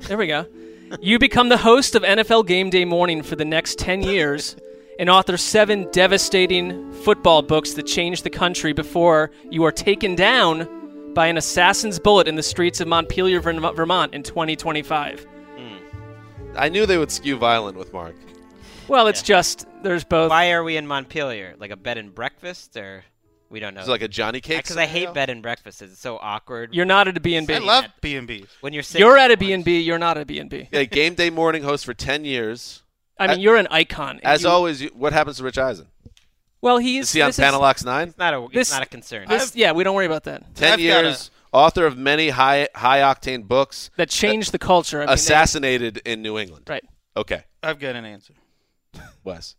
There we go. You become the host of NFL Game Day Morning for the next 10 years and author seven devastating football books that change the country before you are taken down by an assassin's bullet in the streets of Montpelier, Vermont in 2025. I knew they would skew violent with Mark. Well, it's just, there's both. Why are we in Montpelier? Like a bed and breakfast, or we don't know? It's like a Johnny Cake. Because I hate bed and breakfasts. It's so awkward. You're not at a B&B. I love B and B's. when you're sitting You're at a B&B, you're not at a B&B. Yeah, game day morning host for 10 years. I mean, you're an icon. As You- always, you, what happens to Rich Eisen? Well, he's... Is he on this is- 9? It's not a. This- not a concern. this- yeah, we don't worry about that. 10 I've got years, author of many high high octane books, That changed the culture. I mean, they- assassinated in New England. Right. Okay, I've got an answer. Wes.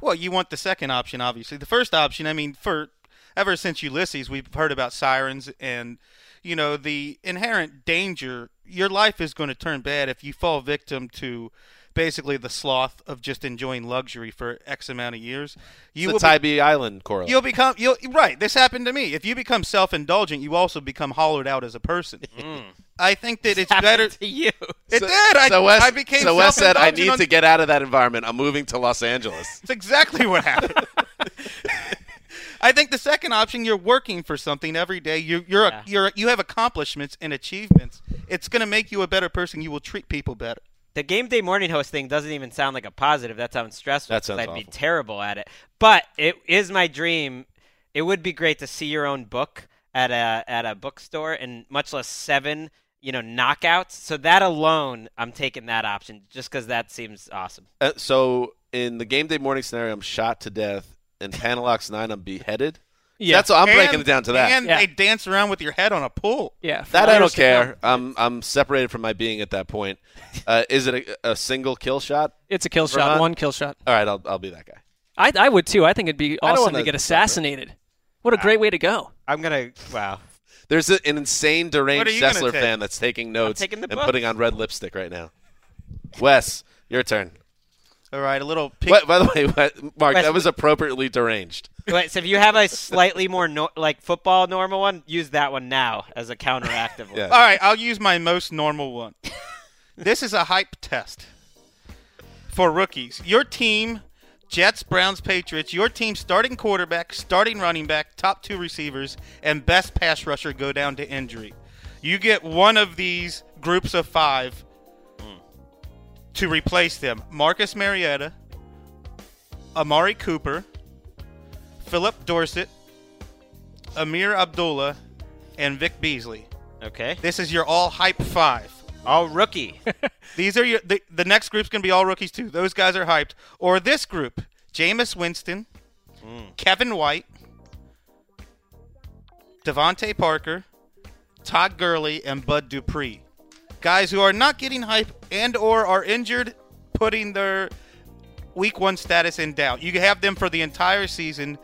Well, you want the second option, obviously. The first option, I mean, for ever since Ulysses, we've heard about sirens and, you know, the inherent danger. Your life is going to turn bad if you fall victim to basically the sloth of just enjoying luxury for X amount of years, you it's will the be- Tybee Island correlation. You'll become you'll right. This happened to me. If you become self-indulgent, you also become hollowed out as a person. Mm. I think that it's better to you. It did. I, so Wes, I became so Wes said, "I need on- to get out of that environment. I'm moving to Los Angeles." That's exactly what happened. I think the second option, you're working for something every day. You, you're a, you're you have accomplishments and achievements. It's going to make you a better person. You will treat people better. The game day morning host thing doesn't even sound like a positive. That sounds stressful. That sounds I'd be terrible at it. But it is my dream. It would be great to see your own book at a at a bookstore, and much less seven, you know, knockouts. So that alone, I'm taking that option just because that seems awesome. Uh, so in the game day morning scenario, I'm shot to death. In Panalox Nine, I'm beheaded. Yeah. that's I'm breaking it down to that. And they dance around with your head on a pole. Yeah, That I don't care. I'm I'm separated from my being at that point. Uh, is it a, a single kill shot? It's a kill shot, one kill shot. All right, I'll I'll be that guy. I, I would too. I think it'd be awesome wanna get suffer. assassinated. What a great way to go. I'm gonna wow. There's a, an insane deranged What are you gonna Sessler fan that's taking notes taking and putting on red lipstick right now. Wes, your turn. All right, a little. Pig- What, by the way, Mark, Wes- that was appropriately deranged. Wait, so if you have a slightly more no- like football normal one, use that one now as a counteractive one. Yeah. All right, I'll use my most normal one. this is a hype test for rookies. Your team, Jets, Browns, Patriots, your team starting quarterback, starting running back, top two receivers, and best pass rusher go down to injury. You get one of these groups of five hmm. to replace them Marcus Mariota, Amari Cooper, Philip Dorsett, Ameer Abdullah, and Vic Beasley. Okay. This is your all hype five. All rookie. These are your the, the next group's gonna be all rookies too. Those guys are hyped. Or this group: Jameis Winston, hmm. Kevin White, DeVante Parker, Todd Gurley, and Bud Dupree. Guys who are not getting hype and or are injured, putting their week one status in doubt. You have them for the entire season.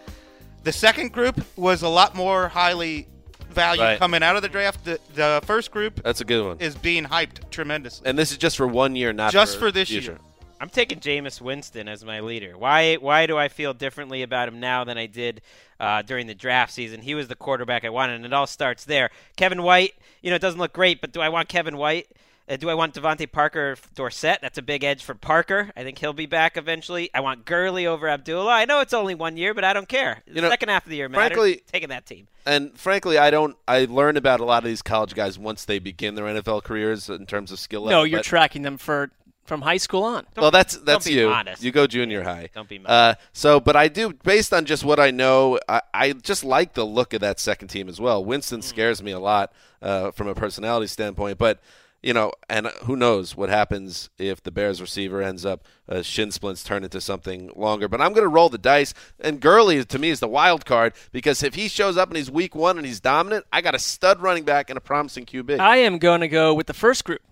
The second group was a lot more highly valued Right. coming out of the draft. The, the first group That's a good one. is being hyped tremendously. And this is just for one year, not Just for, for this future. year. I'm taking Jameis Winston as my leader. Why? Why do I feel differently about him now than I did uh, during the draft season? He was the quarterback I wanted, and it all starts there. Kevin White, you know, it doesn't look great, but do I want Kevin White? Uh, do I want DeVante Parker Dorsett? That's a big edge for Parker. I think he'll be back eventually. I want Gurley over Abdullah. I know it's only one year, but I don't care. The You know, second half of the year matters. frankly- taking that team. And frankly, I don't. I learn about a lot of these college guys once they begin their NFL careers in terms of skill level. No, you're but- tracking them for from high school on. well, that's that's be you. modest. You go junior high. Don't be Uh, so, but I do, based on just what I know, I, I just like the look of that second team as well. Winston scares me a lot uh, from a personality standpoint, but you know, and who knows what happens if the Bears receiver ends up uh, shin splints turn into something longer. But I'm going to roll the dice, and Gurley to me is the wild card because if he shows up and he's week one and he's dominant, I got a stud running back and a promising QB. I am going to go with the first group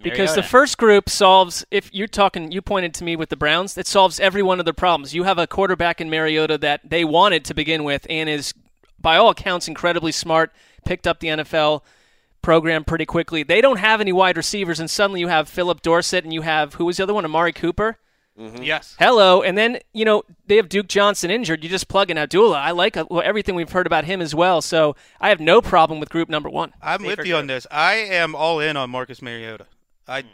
because the first group solves. If you're talking, you pointed to me with the Browns. It solves every one of their problems. You have a quarterback in Mariota that they wanted to begin with, and is by all accounts incredibly smart. Picked up the NFL program pretty quickly. They don't have any wide receivers, and suddenly you have Philip Dorsett, and you have who was the other one, Amari Cooper. Yes. Hello, and then you know they have Duke Johnson injured. You just plug in Abdullah. I like uh, well, everything we've heard about him as well, so I have no problem with group number one. I'm with you on this. I am all in on Marcus Mariota. I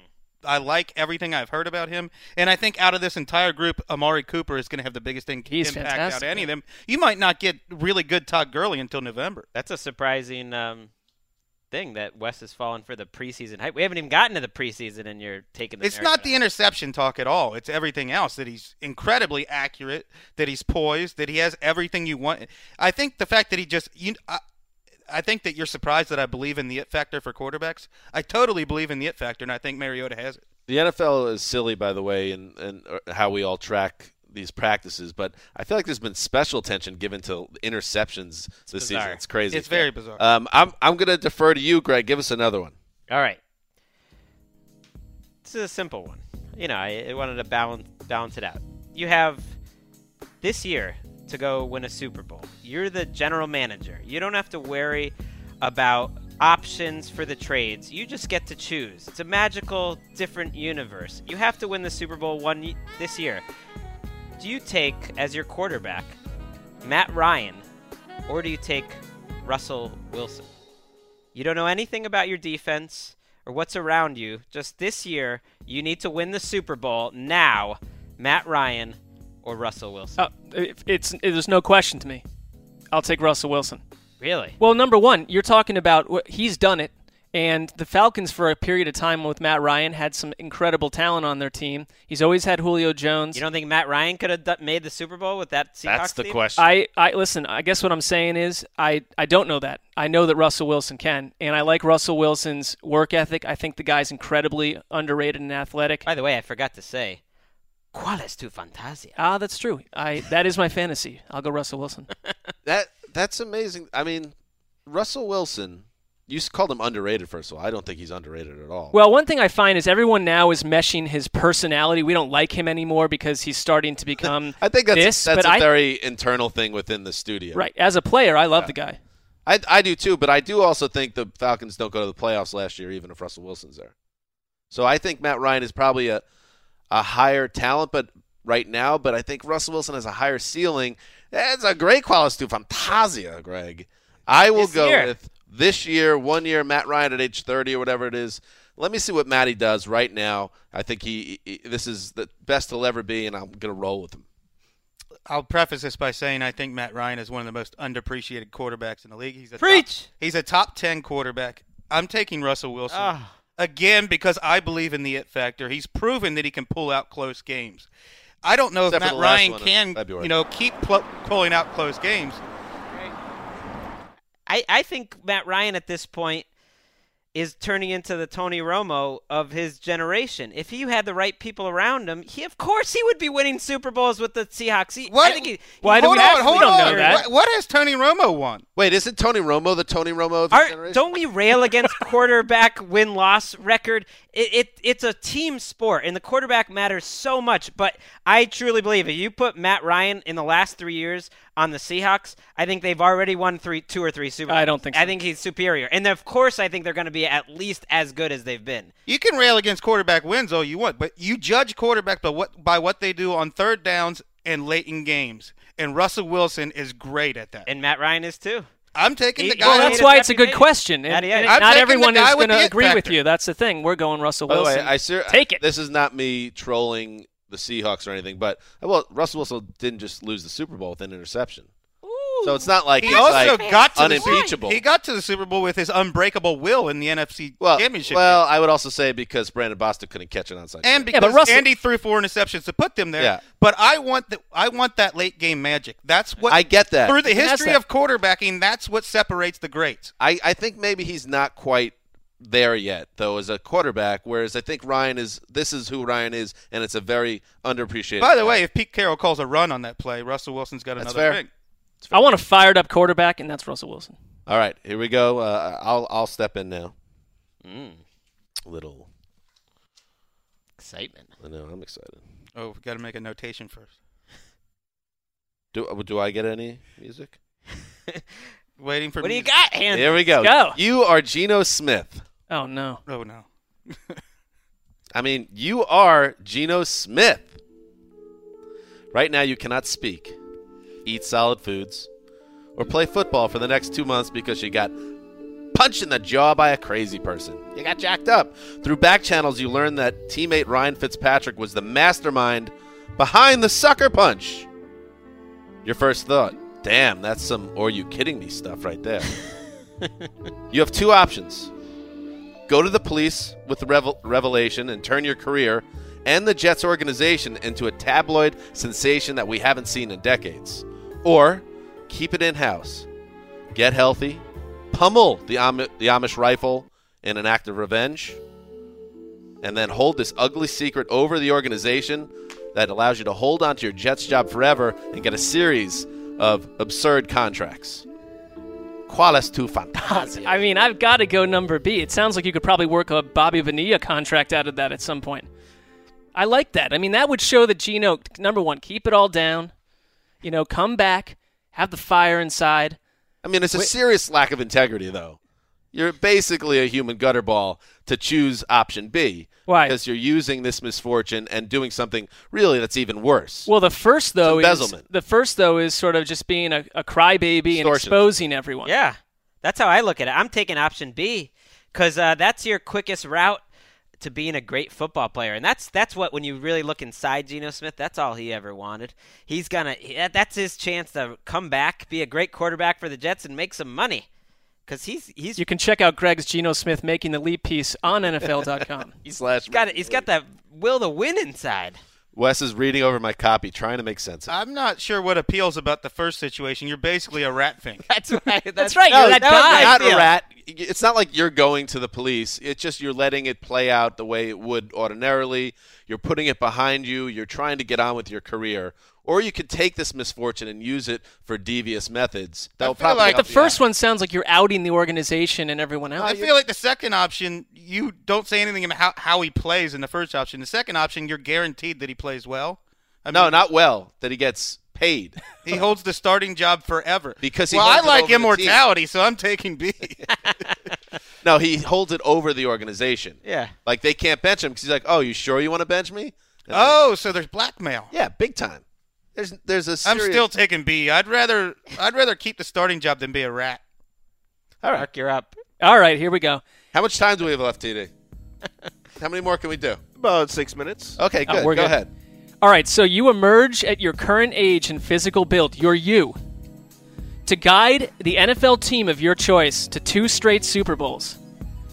I like everything I've heard about him, and I think out of this entire group, Amari Cooper is going to have the biggest in- He's impact out of any of them. You might not get really good Todd Gurley until November. That's a surprising um, thing that Wes has fallen for the preseason hype. We haven't even gotten to the preseason, and you're taking the. It's not the Mariota. interception talk at all. It's everything else that he's incredibly accurate, that he's poised, that he has everything you want. I think the fact that he just you. I, I think that you're surprised that I believe in the it factor for quarterbacks. I totally believe in the it factor, and I think Mariota has it. The NFL is silly, by the way, and and uh, how we all track these practices. But I feel like there's been special attention given to interceptions this season. It's crazy. It's very bizarre. Um, I'm I'm going to defer to you, Greg. Give us another one. All right. This is a simple one. You know, I, I wanted to balance balance it out. You have this year to go win a Super Bowl. You're the general manager. You don't have to worry about options for the trades. You just get to choose. It's a magical, different universe. You have to win the Super Bowl one this year. Do you take as your quarterback Matt Ryan, or do you take Russell Wilson? You don't know anything about your defense or what's around you. Just this year, you need to win the Super Bowl now. Matt Ryan or Russell Wilson. Uh, it's it, there's no question to me. I'll take Russell Wilson. Really? Well, number one, you're talking about he's done it, and the Falcons for a period of time with Matt Ryan had some incredible talent on their team. He's always had Julio Jones. You don't think Matt Ryan could have d- made the Super Bowl with that Seahawks That's the team? I, I listen. I guess what I'm saying is I, I don't know that. I know that Russell Wilson can, and I like Russell Wilson's work ethic. I think the guy's incredibly underrated and athletic. By the way, I forgot to say, ¿Cuál es tu fantasía? Ah, that's true. I that is my fantasy. I'll go Russell Wilson. That that's amazing. I mean, Russell Wilson. You called him underrated first of all. I don't think he's underrated at all. Well, one thing I find is everyone now is meshing his personality. We don't like him anymore because he's starting to become. I think that's this, that's a I- very internal thing within the studio. right. As a player, I love the guy. I I do too, but I do also think the Falcons don't go to the playoffs last year, even if Russell Wilson's there. So I think Matt Ryan is probably a a higher talent, but right now, but I think Russell Wilson has a higher ceiling. It's a great quality to fantasia, Greg. I will This go year. with this year, one year, Matt Ryan at age thirty or whatever it is. Let me see what Matty does right now. I think he, he this is the best he'll ever be, and I'm gonna roll with him. I'll preface this by saying I think Matt Ryan is one of the most underappreciated quarterbacks in the league. He's a Preach! Top, he's a top ten quarterback. I'm taking Russell Wilson Ah. again because I believe in the it factor. He's proven that he can pull out close games. I don't know Except if Matt Ryan can, you know, keep pl- pulling out close games. I, I think Matt Ryan at this point is turning into the Tony Romo of his generation. If he had the right people around him, he of course he would be winning Super Bowls with the Seahawks. He, I think he, Why he do we would have- we don't know What- that. What, what has Tony Romo won? Wait, isn't Tony Romo the Tony Romo of his Are, generation? don't we rail against quarterback win loss record? It, it it's a team sport, and the quarterback matters so much. But I truly believe if you put Matt Ryan in the last three years on the Seahawks, I think they've already won three, two or three Super. I don't think I think he's superior, and of course, I think they're going to be at least as good as they've been. You can rail against quarterback wins all you want, but you judge quarterback by what by what they do on third downs and late in games. And Russell Wilson is great at that. And Matt Ryan is too. I'm taking He- the guy. Well, that's why it's a good question. And, At the end. and I'm not taking the everyone guy is going to the it agree with you. That's the thing. We're going Russell By the Wilson. way, I ser- Take it. This is not me trolling the Seahawks or anything, but well, Russell Wilson didn't just lose the Super Bowl with an interception. So it's not like He he's also like got to the unimpeachable. He got to the Super Bowl with his unbreakable will in the NFC well, Championship. well, I would also say because Brandon Bostick couldn't catch an onside. and kick. Yeah, because but Russell- Andy threw four interceptions to put them there. Yeah. But I want the I want that late game magic. That's what I get that. through the history of quarterbacking. That's what separates the greats. I, I think maybe he's not quite there yet, though, as a quarterback. Whereas I think Ryan is. This is who Ryan is, and it's a very underappreciated. By the guy. way, if Pete Carroll calls a run on that play, Russell Wilson's got That's another fair. I want a fired up quarterback, and that's Russell Wilson. all right, here we go. Uh, I'll I'll step in now. Mm, Little, excitement. I know I'm excited. Oh, we got to make a notation first. Do do I get any music? Waiting for What do you got, Hans? Here we go. go. You are Geno Smith. Oh no. Oh no. I mean, you are Geno Smith. Right now, you cannot speak, eat solid foods, or play football for the next two months because you got punched in the jaw by a crazy person. You got jacked up. Through back channels, you learned that teammate Ryan Fitzpatrick was the mastermind behind the sucker punch. Your first thought, damn, that's some or you kidding me stuff right there. you have two options go to the police with the revel- revelation and turn your career and the Jets organization into a tabloid sensation that we haven't seen in decades. Or keep it in house, get healthy, pummel the, Am- the Amish rifle in an act of revenge, and then hold this ugly secret over the organization that allows you to hold onto your Jets job forever and get a series of absurd contracts. Qualis tu fantasia. I mean, I've got to go number B. It sounds like you could probably work a Bobby Bonilla contract out of that at some point. I like that. I mean, that would show that Geno, number one, keep it all down. You know, come back, have the fire inside. I mean, it's a serious lack of integrity, though. You're basically a human gutter ball to choose option B. Why? Because you're using this misfortune and doing something really that's even worse. Well, the first though is the first though is sort of just being a, a crybaby and exposing everyone. Yeah, that's how I look at it. I'm taking option B because uh, that's your quickest route to being a great football player, and that's that's what when you really look inside Geno Smith, that's all he ever wanted. He's gonna that's his chance to come back, be a great quarterback for the Jets, and make some money. Because he's he's You can check out Greg's Geno Smith making the leap piece on NFL.com. Slash he's got it. He's got that will to win inside. Wes is reading over my copy, trying to make sense of it. I'm not sure what appeals about the first situation. You're basically a rat fink. That's right. That's right. No, You're that no, guy. Not a rat. It's not like you're going to the police. It's just you're letting it play out the way it would ordinarily. You're putting it behind you. You're trying to get on with your career. Or you could take this misfortune and use it for devious methods. That will feel probably like The first out. one sounds like you're outing the organization and everyone else. I feel like the second option, you don't say anything about how, how he plays in the first option. The second option, you're guaranteed that he plays well. I No, mean, not well. That he gets paid. He holds the starting job forever. Because he well, I like over the team. immortality, so I'm taking B. No, he holds it over the organization. Yeah. Like they can't bench him because he's like, "Oh, you sure you want to bench me?" And oh, so there's blackmail. yeah, big time. There's there's a. I'm Serious, still taking B. I'd rather I'd rather keep the starting job than be a rat. all right. Mark, you're up. All right, here we go. How much time do we have left, TD? How many more can we do? About six minutes. Okay, Oh, good. we're Go good. ahead. All right, so you emerge at your current age and physical build. You're you. To guide the NFL team of your choice to two straight Super Bowls.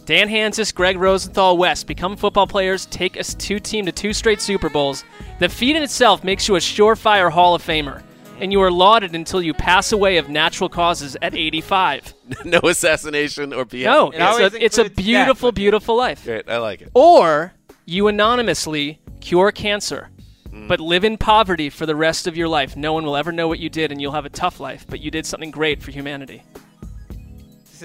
Dan Hanzus, Greg Rosenthal, Wes become football players, take us two team to two straight Super Bowls. The feat in itself makes you a surefire Hall of Famer, and you are lauded until you pass away of natural causes at 85. no assassination or BS. No, It it's a, it's a beautiful, death. beautiful life. Great, I like it. Or you anonymously cure cancer, Hmm. but live in poverty for the rest of your life. No one will ever know what you did, and you'll have a tough life, but you did something great for humanity.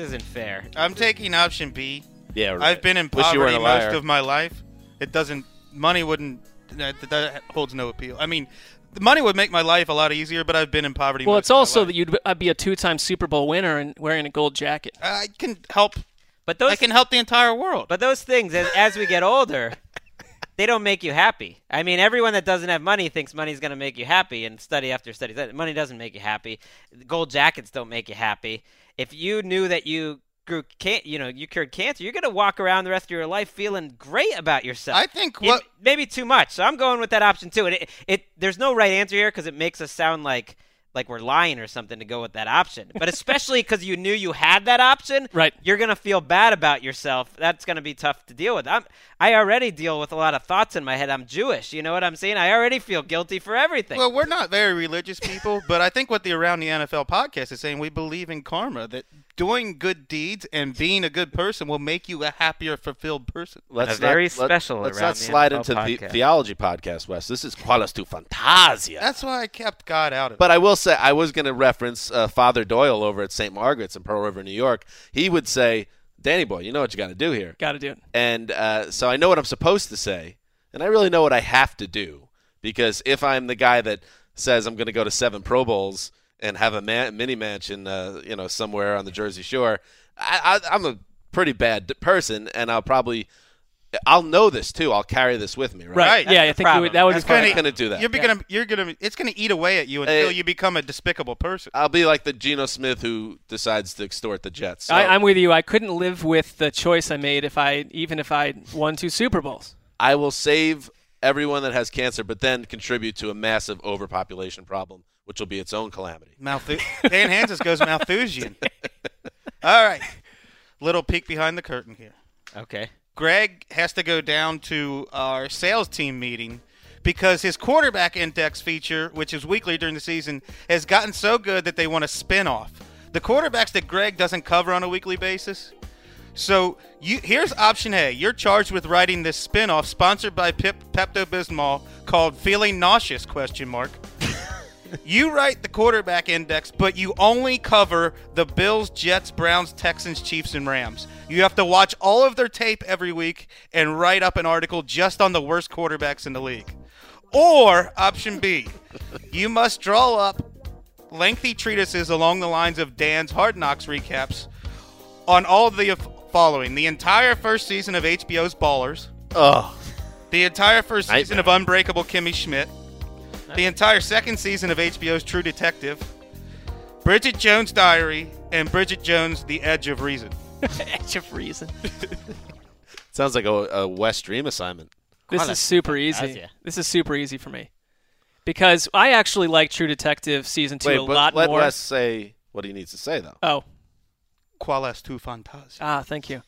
This isn't fair. I'm taking option B. Yeah, right. I've been in Wish you weren't poverty a liar. most of my life. It doesn't. Money wouldn't. That, that holds no appeal. I mean, the money would make my life a lot easier, but I've been in poverty. Well, most it's of my also life. that you'd uh, be a two-time Super Bowl winner and wearing a gold jacket. I can help. But those I can help the entire world. But those things, as, as we get older, they don't make you happy. I mean, everyone that doesn't have money thinks money's going to make you happy, and study after study, study, money doesn't make you happy. Gold jackets don't make you happy. If you knew that you grew, can- you know, you cured cancer, you're going to walk around the rest of your life feeling great about yourself. I think It- maybe too much. So I'm going with that option too. And it, it there's no right answer here because it makes us sound like like we're lying or something to go with that option. But especially because you knew you had that option, Right. You're gonna feel bad about yourself. That's gonna be tough to deal with. I'm I already deal with a lot of thoughts in my head. I'm Jewish. You know what I'm saying? I already feel guilty for everything. Well, we're not very religious people, but I think what the Around the NFL podcast is saying, we believe in karma, that doing good deeds and being a good person will make you a happier, fulfilled person. Let's A very not, let- special Let's not the slide NFL into the theology podcast, Wes. This is Qualis tu Fantasia. That's why I kept God out of it. But I will say, I was going to reference uh, Father Doyle over at St. Margaret's in Pearl River, New York. He would say, Danny boy, you know what you got to do here. Got to do it. And uh, so I know what I'm supposed to say, and I really know what I have to do because if I'm the guy that says I'm going to go to seven Pro Bowls and have a man- mini mansion, uh, you know, somewhere on the Jersey Shore, I, I, I'm a pretty bad person, and I'll probably. I'll know this too. I'll carry this with me, right? Right. That's yeah, I think you would, that would That's be gonna- do that. You're Yeah. gonna, you're gonna, it's gonna eat away at you until Uh, you become a despicable person. I'll be like the Geno Smith who decides to extort the Jets. So I, I'm with you. I couldn't live with the choice I made if I even if I won two Super Bowls. I will save everyone that has cancer, but then contribute to a massive overpopulation problem, which will be its own calamity. Malthu- Dan Hanzus goes Malthusian. All right, little peek behind the curtain here. okay. Greg has to go down to our sales team meeting because his quarterback index feature, which is weekly during the season, has gotten so good that they want a spin off. The quarterbacks that Greg doesn't cover on a weekly basis. So you, here's option A. You're charged with writing this spin-off sponsored by Pep- Pepto-Bismol called Feeling Nauseous question mark. You write the quarterback index, but you only cover the Bills, Jets, Browns, Texans, Chiefs, and Rams. You have to watch all of their tape every week and write up an article just on the worst quarterbacks in the league. Or option B, you must draw up lengthy treatises along the lines of Dan's Hard Knocks recaps on all the following: the entire first season of HBO's Ballers, Oh, the entire first season of Unbreakable Kimmy Schmidt, the entire second season of HBO's True Detective, Bridget Jones' Diary, and Bridget Jones: The Edge of Reason. Edge of reason. sounds like a, a Wes Dream assignment. This Quite is a super fantastic. easy. This is super easy for me because I actually like True Detective season two Wait, a but lot let more. Wes say what he needs to say though. Oh, Qual est tu fantasia? ah, thank you.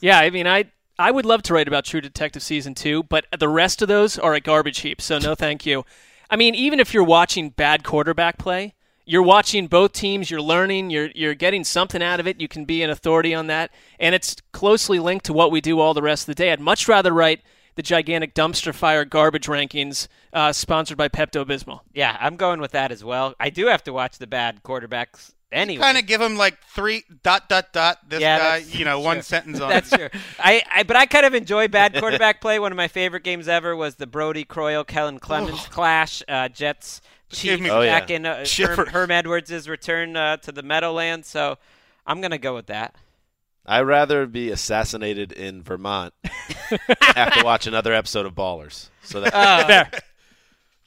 Yeah, I mean, I I would love to write about True Detective season two, but the rest of those are a garbage heap. So no, thank you. I mean, even if you're watching bad quarterback play, you're watching both teams. You're learning. You're you're getting something out of it. You can be an authority on that, and it's closely linked to what we do all the rest of the day. I'd much rather write the gigantic dumpster fire garbage rankings uh, sponsored by Pepto Bismol. Yeah, I'm going with that as well. I do have to watch the bad quarterbacks anyway. Kind of give him like three dot dot dot. This Yeah, guy, you know, one true. sentence on. That's it. true. I, I but I kind of enjoy bad quarterback play. One of my favorite games ever was the Brodie Croyle Kellen Clemens clash. Uh, Jets Gave Chiefs me Oh, yeah. back in uh, Herm, shivers. Herm Edwards' return uh, to the Meadowlands. So I'm gonna go with that. I'd rather be assassinated in Vermont after watch another episode of Ballers. So that. There.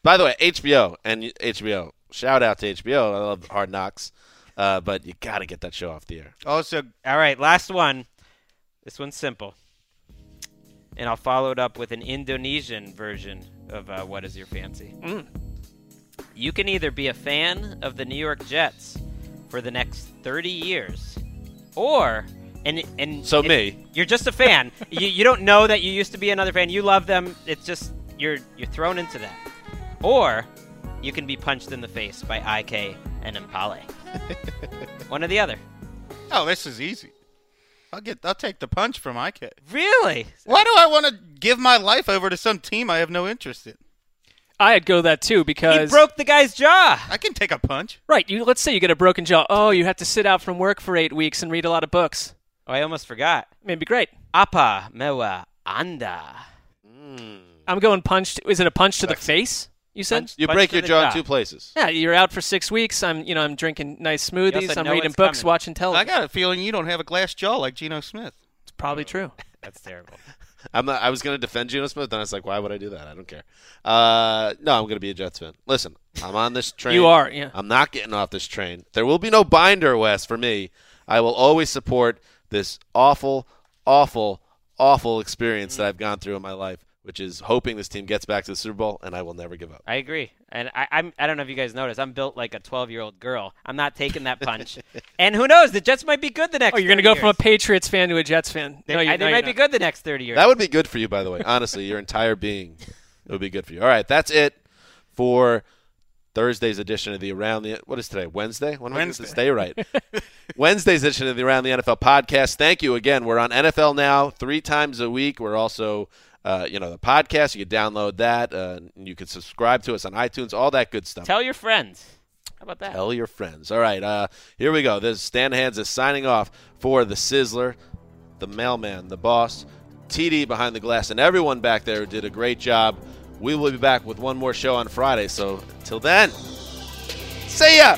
By the way, HBO and HBO. Shout out to HBO. I love Hard Knocks, uh, but you got to get that show off the air. Also, All right, last one. This one's simple, and I'll follow it up with an Indonesian version of uh, "What Is Your Fancy." Mm. You can either be a fan of the New York Jets for the next 30 years, or and and So it- me. you're just a fan. you, you don't know that you used to be another fan. You love them. It's just you're you're thrown into that, or you can be punched in the face by IK Enemkpali. One or the other. oh, this is easy. I'll get. I'll take the punch from IK. Really? Why do I want to give my life over to some team I have no interest in? I'd go that too because He because broke the guy's jaw. I can take a punch. right. You let's say you get a broken jaw. Oh, you have to sit out from work for eight weeks and read a lot of books. Oh, I almost forgot. Maybe great. Apa mewa anda. I'm going punched. Is it a punch to the face? You said. Punch- You break your jaw in two places. Yeah, you're out for six weeks. I'm, you know, I'm drinking nice smoothies. also I'm reading books, coming. watching television. I got a feeling you don't have a glass jaw like Geno Smith. It's probably true. That's terrible. I'm not. I was going to defend Geno Smith, then I was like, why would I do that? I don't care. Uh, no, I'm going to be a Jets fan. Listen, I'm on this train. You are, yeah. I'm not getting off this train. There will be no binder, Wes, for me. I will always support this awful, awful, awful experience that I've gone through in my life, which is hoping this team gets back to the Super Bowl, and I will never give up. I agree, and I, I'm. I don't know if you guys noticed. I'm built like a 12 year old girl. I'm not taking that punch. and who knows? The Jets might be good the next. Oh, you're going to 30 go from a. Patriots fan to a Jets fan. They, no, you, I- they no, might be not. good the next 30 years. That would be good for you, by the way. Honestly, your entire being, it would be good for you. All right, that's it for Thursday's edition of the Around the. What is today? Wednesday. When Wednesday. stay right? Wednesday's edition of the Around the NFL podcast. Thank you again. We're on NFL now three times a week. We're also. Uh, you know the podcast. You can download that. Uh, and you can subscribe to us on iTunes. All that good stuff. Tell your friends. How about that? Tell your friends. All right, uh, here we go. This is Stan Hanzus signing off for the Sizzler, the mailman, the boss, TD behind the glass, and everyone back there who did a great job. We will be back with one more show on Friday. So until then, see ya.